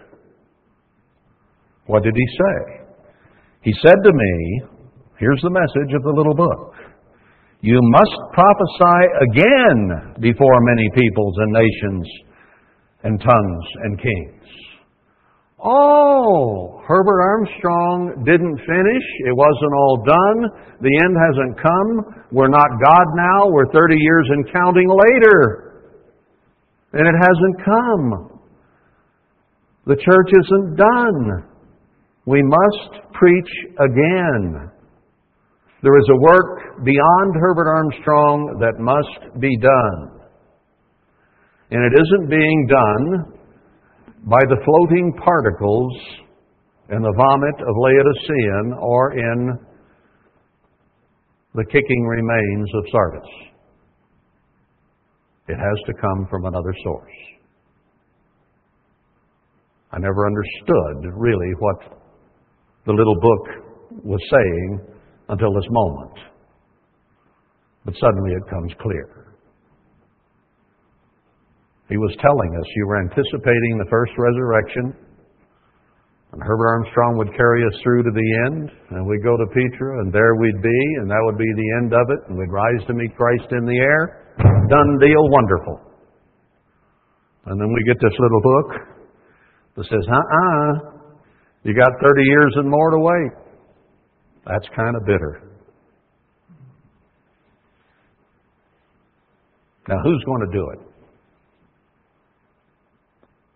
What did he say? He said to me, Here's the message of the little book. You must prophesy again before many peoples and nations and tongues and kings. Oh, Herbert Armstrong didn't finish. It wasn't all done. The end hasn't come. We're not God now. We're 30 years and counting later. And it hasn't come. The church isn't done. We must preach again. There is a work beyond Herbert Armstrong that must be done. And it isn't being done by the floating particles in the vomit of Laodicean or in the kicking remains of Sardis. It has to come from another source. I never understood really what the little book was saying until this moment. But suddenly it comes clear. He was telling us you were anticipating the first resurrection, and Herbert Armstrong would carry us through to the end, and we'd go to Petra, and there we'd be, and that would be the end of it, and we'd rise to meet Christ in the air. Done deal, wonderful. And then we get this little book that says, uh uh-uh, uh, you got 30 years and more to wait. That's kind of bitter. Now, who's going to do it?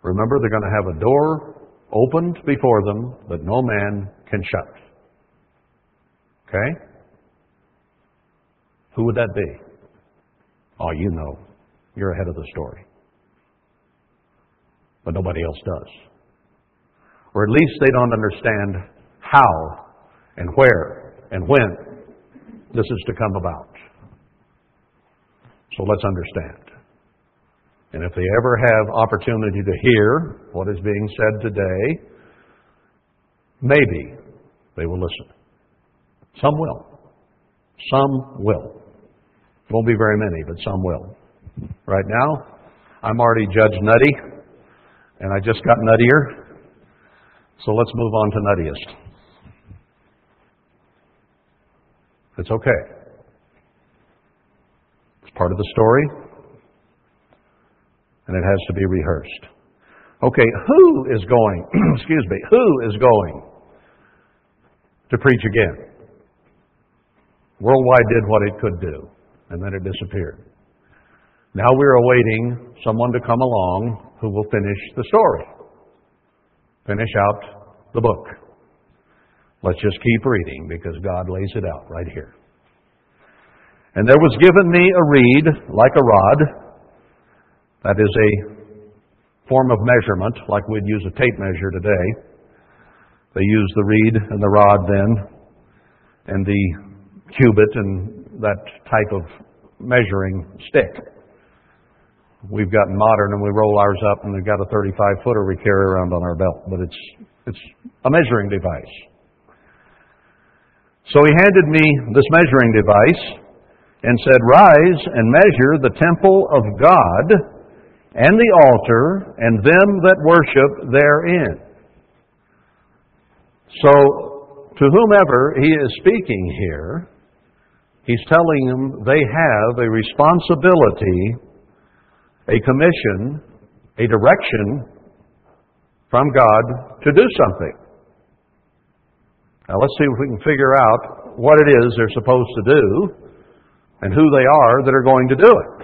Remember, they're going to have a door opened before them that no man can shut. Okay? Who would that be? Oh, you know. You're ahead of the story. But nobody else does. Or at least they don't understand how and where and when this is to come about. So let's understand. And if they ever have opportunity to hear what is being said today, maybe they will listen. Some will. Some will. Won't be very many, but some will. Right now, I'm already Judge Nutty, and I just got nuttier. So let's move on to nuttiest. It's okay. It's part of the story, and it has to be rehearsed. Okay, who is going, excuse me, who is going to preach again? Worldwide did what it could do, and then it disappeared. Now we're awaiting someone to come along who will finish the story, finish out the book. Let's just keep reading because God lays it out right here. And there was given me a reed like a rod. That is a form of measurement, like we'd use a tape measure today. They used the reed and the rod then, and the cubit and that type of measuring stick. We've gotten modern and we roll ours up and we've got a 35 footer we carry around on our belt, but it's, it's a measuring device. So he handed me this measuring device and said, Rise and measure the temple of God and the altar and them that worship therein. So, to whomever he is speaking here, he's telling them they have a responsibility, a commission, a direction from God to do something. Now, let's see if we can figure out what it is they're supposed to do and who they are that are going to do it.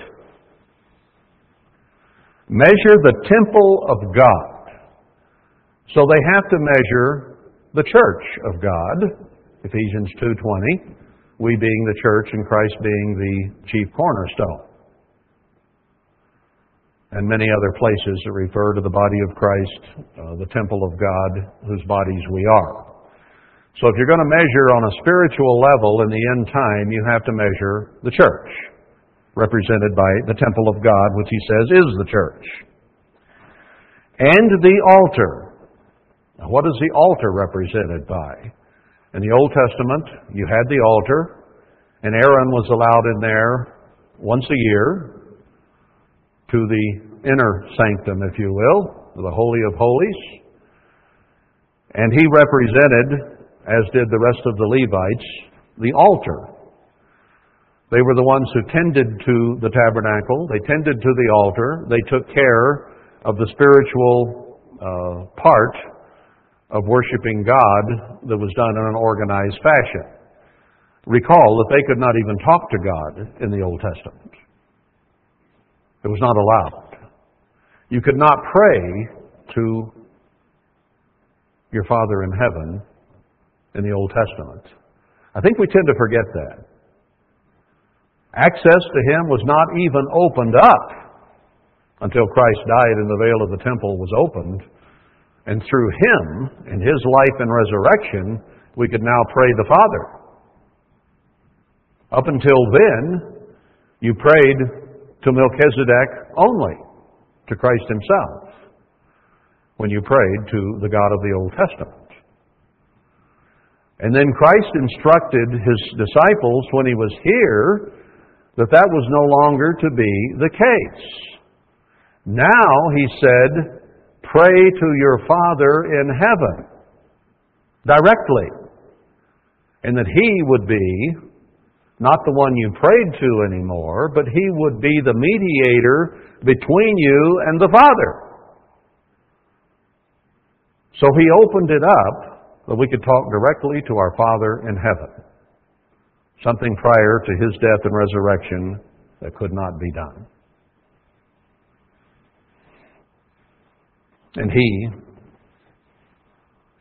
Measure the temple of God. So they have to measure the church of God, Ephesians 2:20, we being the church and Christ being the chief cornerstone. And many other places that refer to the body of Christ, uh, the temple of God, whose bodies we are. So if you're going to measure on a spiritual level in the end time, you have to measure the church, represented by the temple of God, which he says is the church. And the altar. Now, what is the altar represented by? In the Old Testament, you had the altar, and Aaron was allowed in there once a year to the inner sanctum, if you will, the Holy of Holies. And he represented as did the rest of the Levites, the altar. They were the ones who tended to the tabernacle, they tended to the altar, they took care of the spiritual uh, part of worshiping God that was done in an organized fashion. Recall that they could not even talk to God in the Old Testament. It was not allowed. You could not pray to your Father in heaven in the Old Testament. I think we tend to forget that. Access to Him was not even opened up until Christ died and the veil of the temple was opened. And through Him and His life and resurrection, we could now pray the Father. Up until then, you prayed to Melchizedek only, to Christ Himself, when you prayed to the God of the Old Testament. And then Christ instructed his disciples when he was here that that was no longer to be the case. Now, he said, pray to your Father in heaven directly. And that he would be not the one you prayed to anymore, but he would be the mediator between you and the Father. So he opened it up that we could talk directly to our Father in heaven. Something prior to his death and resurrection that could not be done. And he,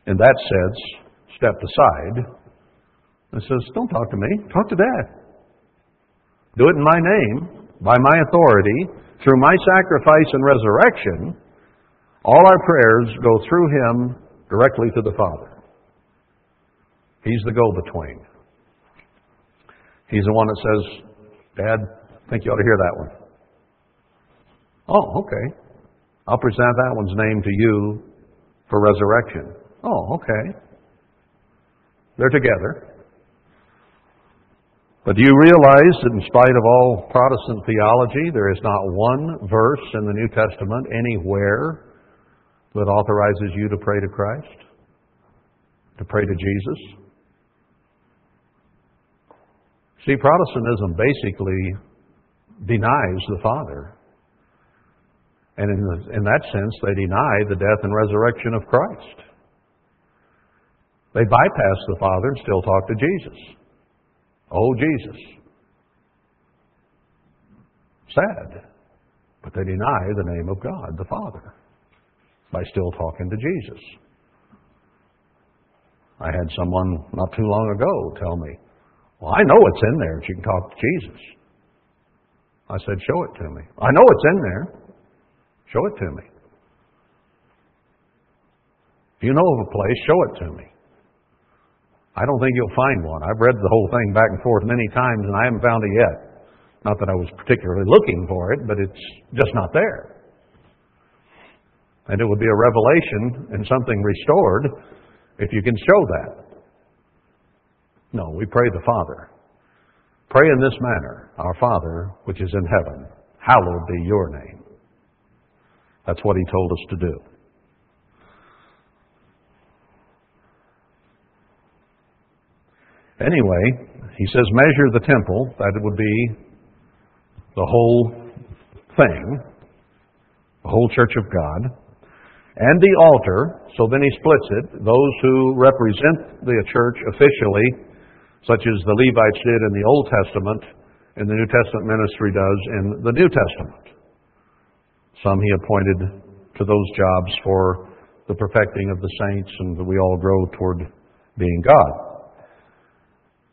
in that sense, stepped aside and says, Don't talk to me, talk to Dad. Do it in my name, by my authority, through my sacrifice and resurrection. All our prayers go through him directly to the Father. He's the go between. He's the one that says, Dad, I think you ought to hear that one. Oh, okay. I'll present that one's name to you for resurrection. Oh, okay. They're together. But do you realize that in spite of all Protestant theology, there is not one verse in the New Testament anywhere that authorizes you to pray to Christ? To pray to Jesus? See, Protestantism basically denies the Father. And in, the, in that sense, they deny the death and resurrection of Christ. They bypass the Father and still talk to Jesus. Oh, Jesus. Sad. But they deny the name of God, the Father, by still talking to Jesus. I had someone not too long ago tell me, Well, I know it's in there that you can talk to Jesus. I said, Show it to me. I know it's in there. Show it to me. If you know of a place, show it to me. I don't think you'll find one. I've read the whole thing back and forth many times and I haven't found it yet. Not that I was particularly looking for it, but it's just not there. And it would be a revelation and something restored if you can show that. No, we pray the Father. Pray in this manner Our Father, which is in heaven, hallowed be your name. That's what he told us to do. Anyway, he says, measure the temple, that would be the whole thing, the whole church of God, and the altar. So then he splits it. Those who represent the church officially, such as the Levites did in the Old Testament, and the New Testament ministry does in the New Testament. Some he appointed to those jobs for the perfecting of the saints and that we all grow toward being God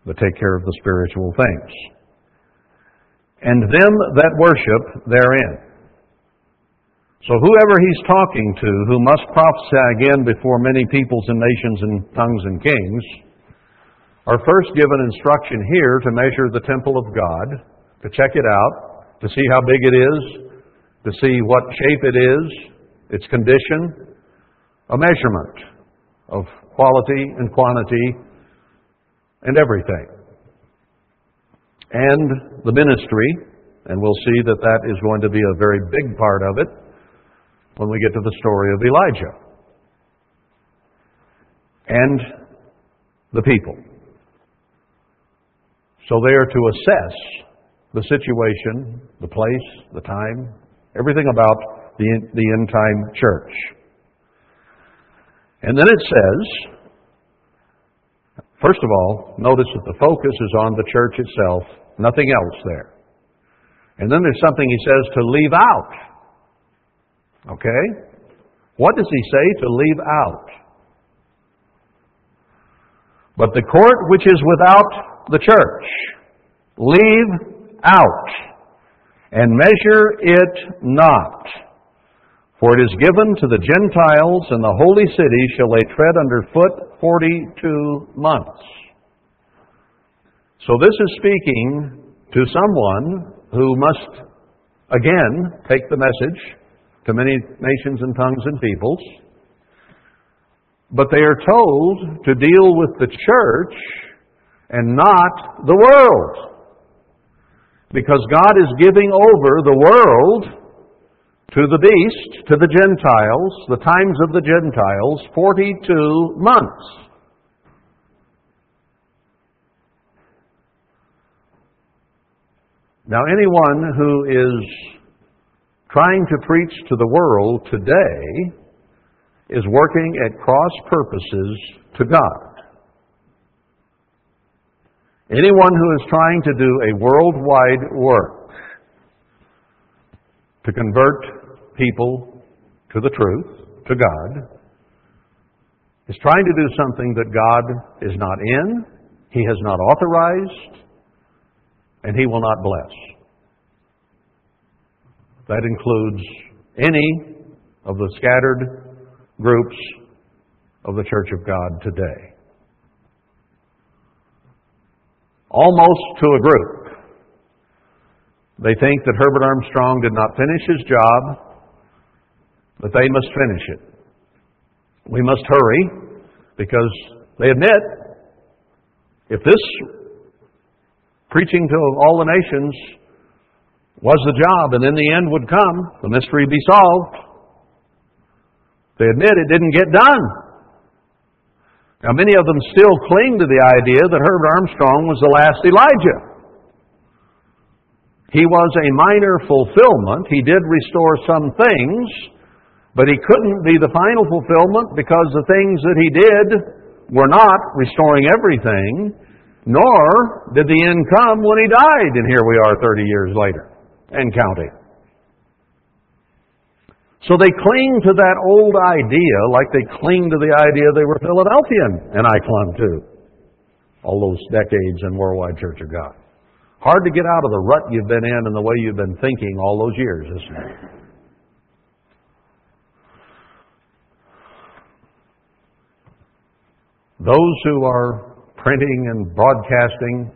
but take care of the spiritual things. And them that worship therein. So whoever he's talking to, who must prophesy again before many peoples and nations and tongues and kings, are first given instruction here to measure the temple of God, to check it out, to see how big it is, to see what shape it is, its condition, a measurement of quality and quantity and everything. And the ministry, and we'll see that that is going to be a very big part of it when we get to the story of Elijah. And the people. So they are to assess the situation, the place, the time, everything about the, the end time church. And then it says, First of all, notice that the focus is on the church itself, nothing else there. And then there's something he says to leave out. Okay? What does he say to leave out? But the court which is without the church, leave out, and measure it not. For it is given to the Gentiles, and the holy city shall they tread under foot 42 months. So this is speaking to someone who must, again, take the message to many nations and tongues and peoples. But they are told to deal with the church and not the world. Because God is giving over the world to the beast, to the Gentiles, the times of the Gentiles, 42 months. Now, anyone who is trying to preach to the world today is working at cross purposes to God. Anyone who is trying to do a worldwide work to convert people to the truth, to God, is trying to do something that God is not in, He has not authorized, and He will not bless. That includes any of the scattered groups of the Church of God today. Almost to a group. They think that Herbert Armstrong did not finish his job, but they must finish it. We must hurry because they admit if this preaching to all the nations was the job and then the end would come, the mystery be solved, they admit it didn't get done. Now, many of them still cling to the idea that Herbert Armstrong was the last Elijah. He was a minor fulfillment. He did restore some things, but he couldn't be the final fulfillment because the things that he did were not restoring everything, nor did the end come when he died, and here we are 30 years later and counting. So they cling to that old idea like they cling to the idea they were Philadelphian, and I clung to all those decades in Worldwide Church of God. Hard to get out of the rut you've been in and the way you've been thinking all those years, isn't it? Those who are printing and broadcasting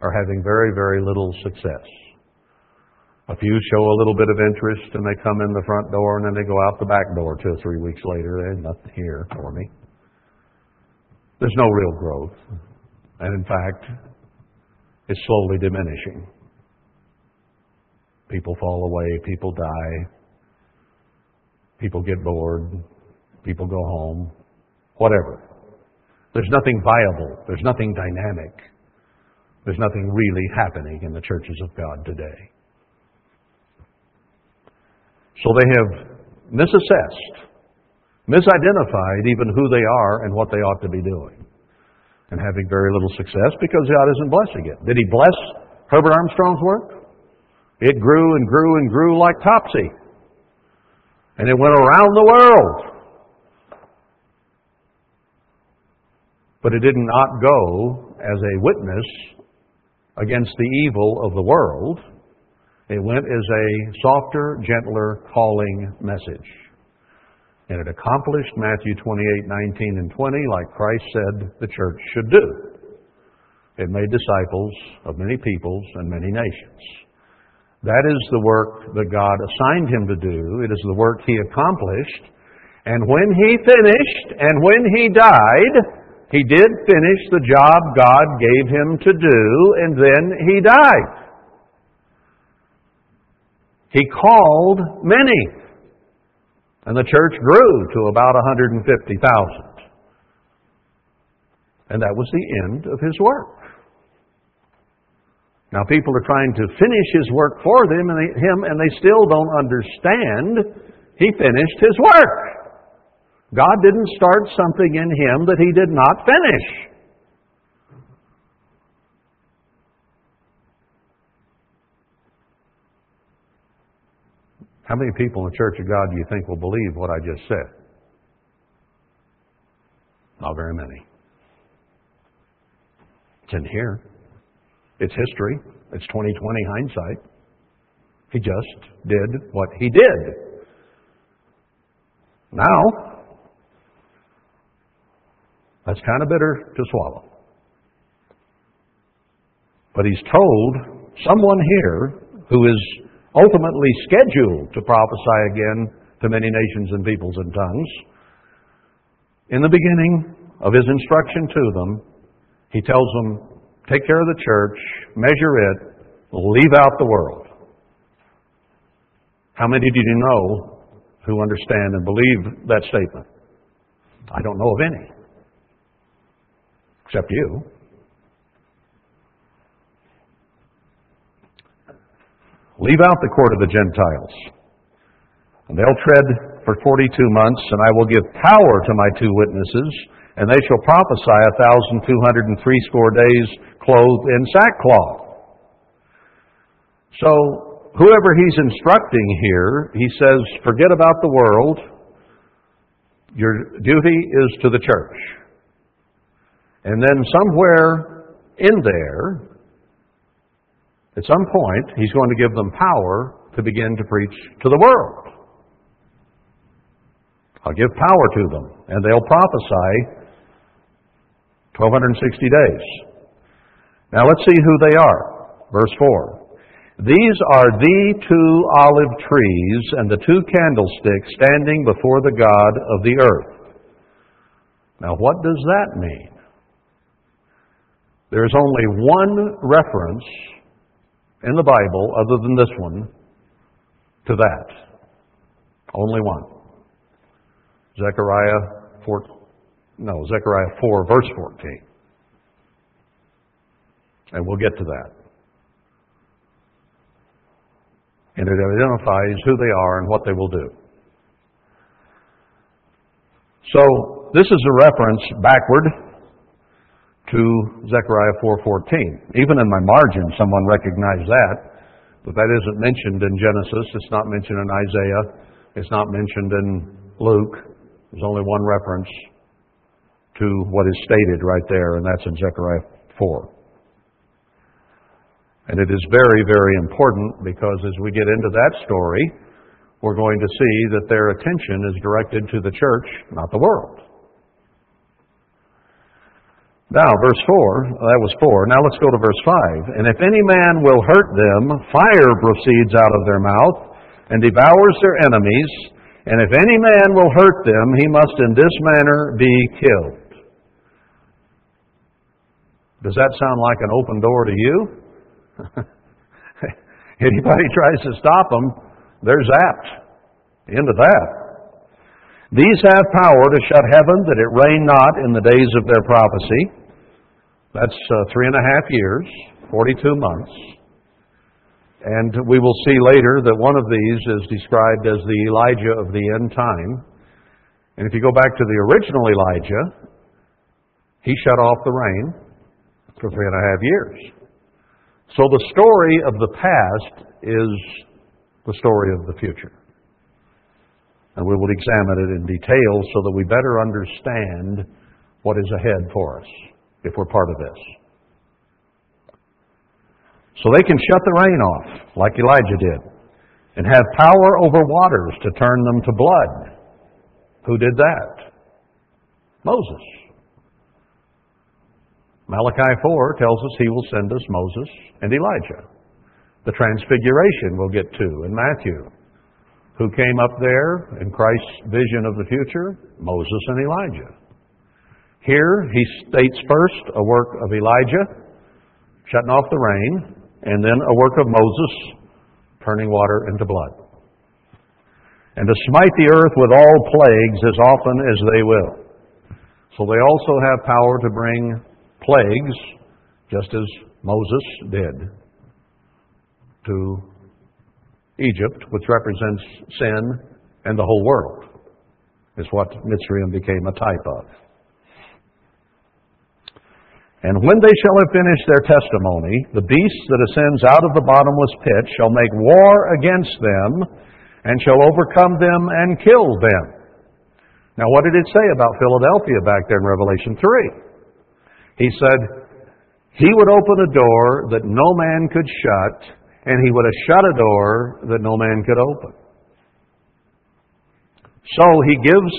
are having very, very little success. A few show a little bit of interest and they come in the front door and then they go out the back door two or three weeks later. There's nothing here for me. There's no real growth. And in fact, it's slowly diminishing. People fall away, people die, people get bored, people go home, whatever. There's nothing viable, there's nothing dynamic, there's nothing really happening in the churches of God today. So they have misassessed, misidentified even who they are and what they ought to be doing, and having very little success because God isn't blessing it. Did He bless Herbert Armstrong's work? It grew and grew and grew like topsy. And it went around the world. But it did not go as a witness against the evil of the world it went as a softer, gentler calling message. And it accomplished Matthew 28, 19, and 20, like Christ said the church should do. It made disciples of many peoples and many nations. That is the work that God assigned him to do. It is the work he accomplished. And when he finished and when he died, he did finish the job God gave him to do, and then he died. He called many. And the church grew to about 150,000. And that was the end of his work. Now, people are trying to finish his work for them and they, him, and they still don't understand he finished his work. God didn't start something in him that he did not finish. How many people in the Church of God do you think will believe what I just said? Not very many. It's in here. It's history. It's 2020 hindsight. He just did what he did. Now, that's kind of bitter to swallow. But he's told someone here who is ultimately scheduled to prophesy again to many nations and peoples and tongues. In the beginning of his instruction to them, he tells them, take care of the church, measure it, leave out the world. How many do you know who understand and believe that statement? I don't know of any, except you. Leave out the court of the Gentiles. And they'll tread for 42 months, and I will give power to my two witnesses, and they shall prophesy a thousand two hundred and threescore days clothed in sackcloth. So, whoever he's instructing here, he says, forget about the world. Your duty is to the church. And then somewhere in there, at some point, he's going to give them power to begin to preach to the world. I'll give power to them, and they'll prophesy 1260 days. Now let's see who they are. Verse 4. These are the two olive trees and the two candlesticks standing before the God of the earth. Now, what does that mean? There is only one reference in the Bible, other than this one, to that. Only one. Zechariah 4, no, Zechariah 4, verse 14. And we'll get to that. And it identifies who they are and what they will do. So, this is a reference backward to Zechariah 4:14. Even in my margin, someone recognized that, but that isn't mentioned in Genesis. It's not mentioned in Isaiah. It's not mentioned in Luke. There's only one reference to what is stated right there, and that's in Zechariah 4. And it is very, very important because as we get into that story, we're going to see that their attention is directed to the church, not the world. Now, verse 4, that was 4. Now let's go to verse 5. And if any man will hurt them, fire proceeds out of their mouth and devours their enemies. And if any man will hurt them, he must in this manner be killed. Does that sound like an open door to you? Anybody tries to stop them, they're zapped. Of that. These have power to shut heaven that it rain not in the days of their prophecy. That's uh, three and a half years, 42 months. And we will see later that one of these is described as the Elijah of the end time. And if you go back to the original Elijah, he shut off the rain for three and a half years. So the story of the past is the story of the future. And we will examine it in detail so that we better understand what is ahead for us if we're part of this. So they can shut the rain off, like Elijah did, and have power over waters to turn them to blood. Who did that? Moses. Malachi 4 tells us he will send us Moses and Elijah. The transfiguration we'll get to in Matthew. Who came up there in Christ's vision of the future? Moses and Elijah. Here, he states first a work of Elijah, shutting off the rain, and then a work of Moses, turning water into blood. And to smite the earth with all plagues as often as they will. So they also have power to bring plagues, just as Moses did to Egypt, which represents sin and the whole world, is what Mitzrayim became a type of. And when they shall have finished their testimony, the beast that ascends out of the bottomless pit shall make war against them, and shall overcome them and kill them. Now, what did it say about Philadelphia back there in Revelation 3? He said, He would open a door that no man could shut, and He would have shut a door that no man could open. So He gives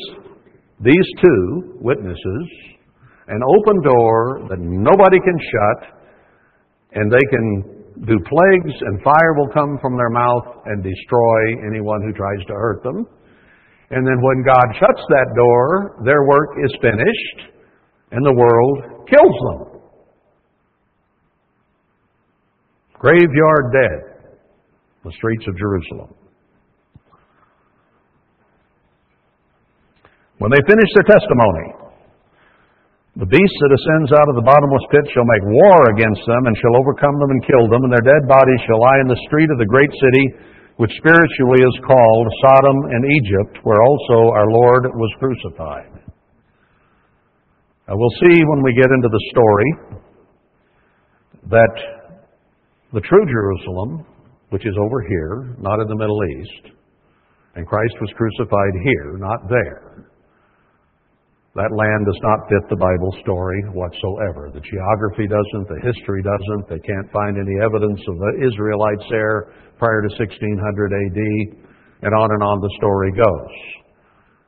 these two witnesses an open door that nobody can shut, and they can do plagues, and fire will come from their mouth and destroy anyone who tries to hurt them. And then when God shuts that door, their work is finished, and the world kills them. Graveyard dead, the streets of Jerusalem. When they finish their testimony, the beast that ascends out of the bottomless pit shall make war against them, and shall overcome them and kill them, and their dead bodies shall lie in the street of the great city, which spiritually is called Sodom and Egypt, where also our Lord was crucified. Now we'll see when we get into the story that the true Jerusalem, which is over here, not in the Middle East, and Christ was crucified here, not there, that land does not fit the Bible story whatsoever. The geography doesn't, the history doesn't. They can't find any evidence of the Israelites there prior to 1600 AD, and on and on the story goes.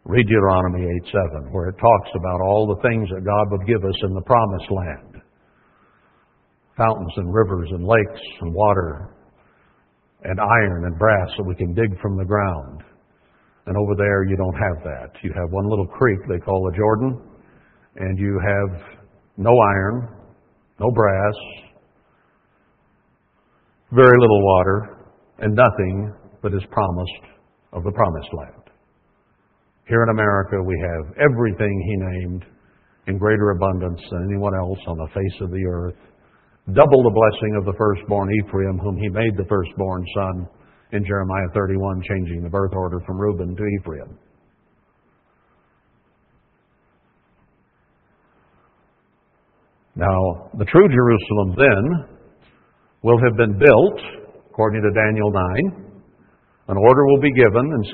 Read Deuteronomy 8:7, where it talks about all the things that God would give us in the promised land fountains and rivers and lakes and water and iron and brass that we can dig from the ground. And over there, you don't have that. You have one little creek they call the Jordan, and you have no iron, no brass, very little water, and nothing but is promised of the promised land. Here in America, we have everything He named in greater abundance than anyone else on the face of the earth. Double the blessing of the firstborn Ephraim, whom He made the firstborn son in Jeremiah 31, changing the birth order from Reuben to Ephraim. Now, the true Jerusalem then will have been built, according to Daniel 9. An order will be given, and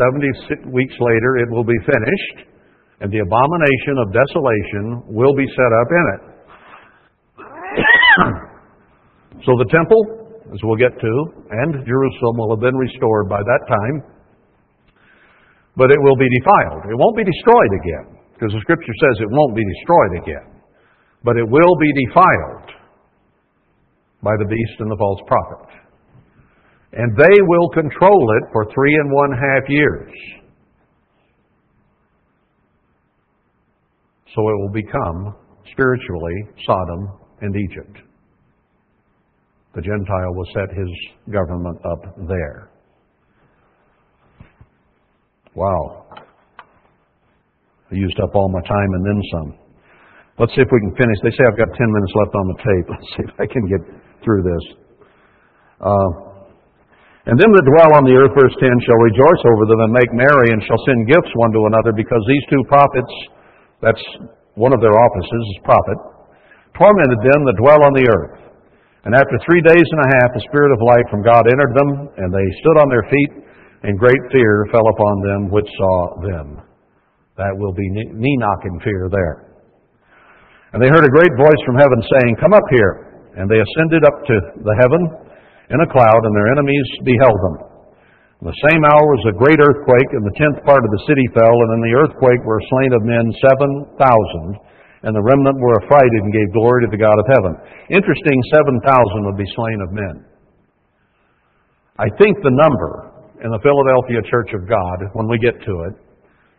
70 weeks later it will be finished, and the abomination of desolation will be set up in it. so the temple, as we'll get to, and Jerusalem will have been restored by that time, but it will be defiled. It won't be destroyed again, because the scripture says it won't be destroyed again, but it will be defiled by the beast and the false prophet. And they will control it for three and one half years. So it will become spiritually Sodom and Egypt. The Gentile will set his government up there. Wow. I used up all my time and then some. Let's see if we can finish. They say I've got 10 minutes left on the tape. Let's see if I can get through this. Uh, and them that dwell on the earth, verse 10, shall rejoice over them and make merry and shall send gifts one to another because these two prophets, that's one of their offices, is prophet, tormented them that dwell on the earth. And after three days and a half, the Spirit of life from God entered them, and they stood on their feet, and great fear fell upon them which saw them. That will be knee knocking fear there. And they heard a great voice from heaven saying, Come up here. And they ascended up to the heaven in a cloud, and their enemies beheld them. In the same hour was a great earthquake, and the tenth part of the city fell, and in the earthquake were slain of men seven thousand, and the remnant were affrighted and gave glory to the God of heaven. Interesting, seven thousand would be slain of men. I think the number in the Philadelphia Church of God, when we get to it,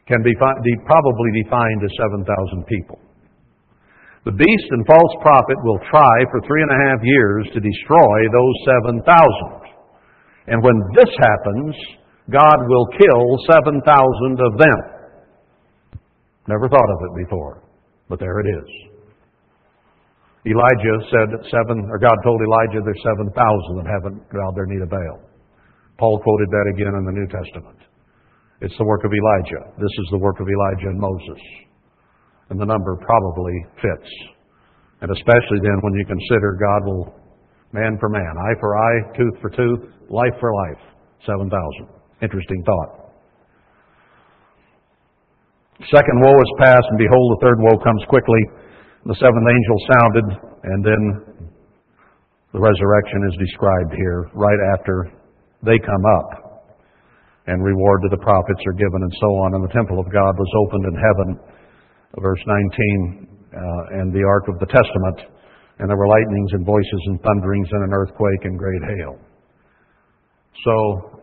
can be probably defined as 7,000 people. The beast and false prophet will try for three and a half years to destroy those 7,000. And when this happens, God will kill 7,000 of them. Never thought of it before, but there it is. Elijah said seven, or God told Elijah there's 7,000 that haven't bowed their knee to Baal. Paul quoted that again in the New Testament. It's the work of Elijah. This is the work of Elijah and Moses and the number probably fits. And especially then when you consider God will, man for man, eye for eye, tooth for tooth, life for life, 7,000. Interesting thought. Second woe is past, and behold, the third woe comes quickly. The seventh angel sounded, and then the resurrection is described here right after they come up. And reward to the prophets are given, and so on. And the temple of God was opened in heaven verse 19, uh, and the ark of the testament, and there were lightnings and voices and thunderings and an earthquake and great hail. So,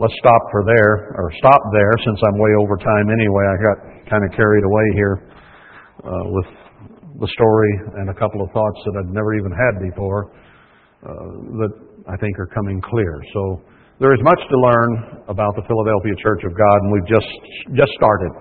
let's stop for there, or stop there since I'm way over time anyway. I got kind of carried away here uh, with the story and a couple of thoughts that I'd never even had before uh, that I think are coming clear. So, there is much to learn about the Philadelphia Church of God, and we've just just started.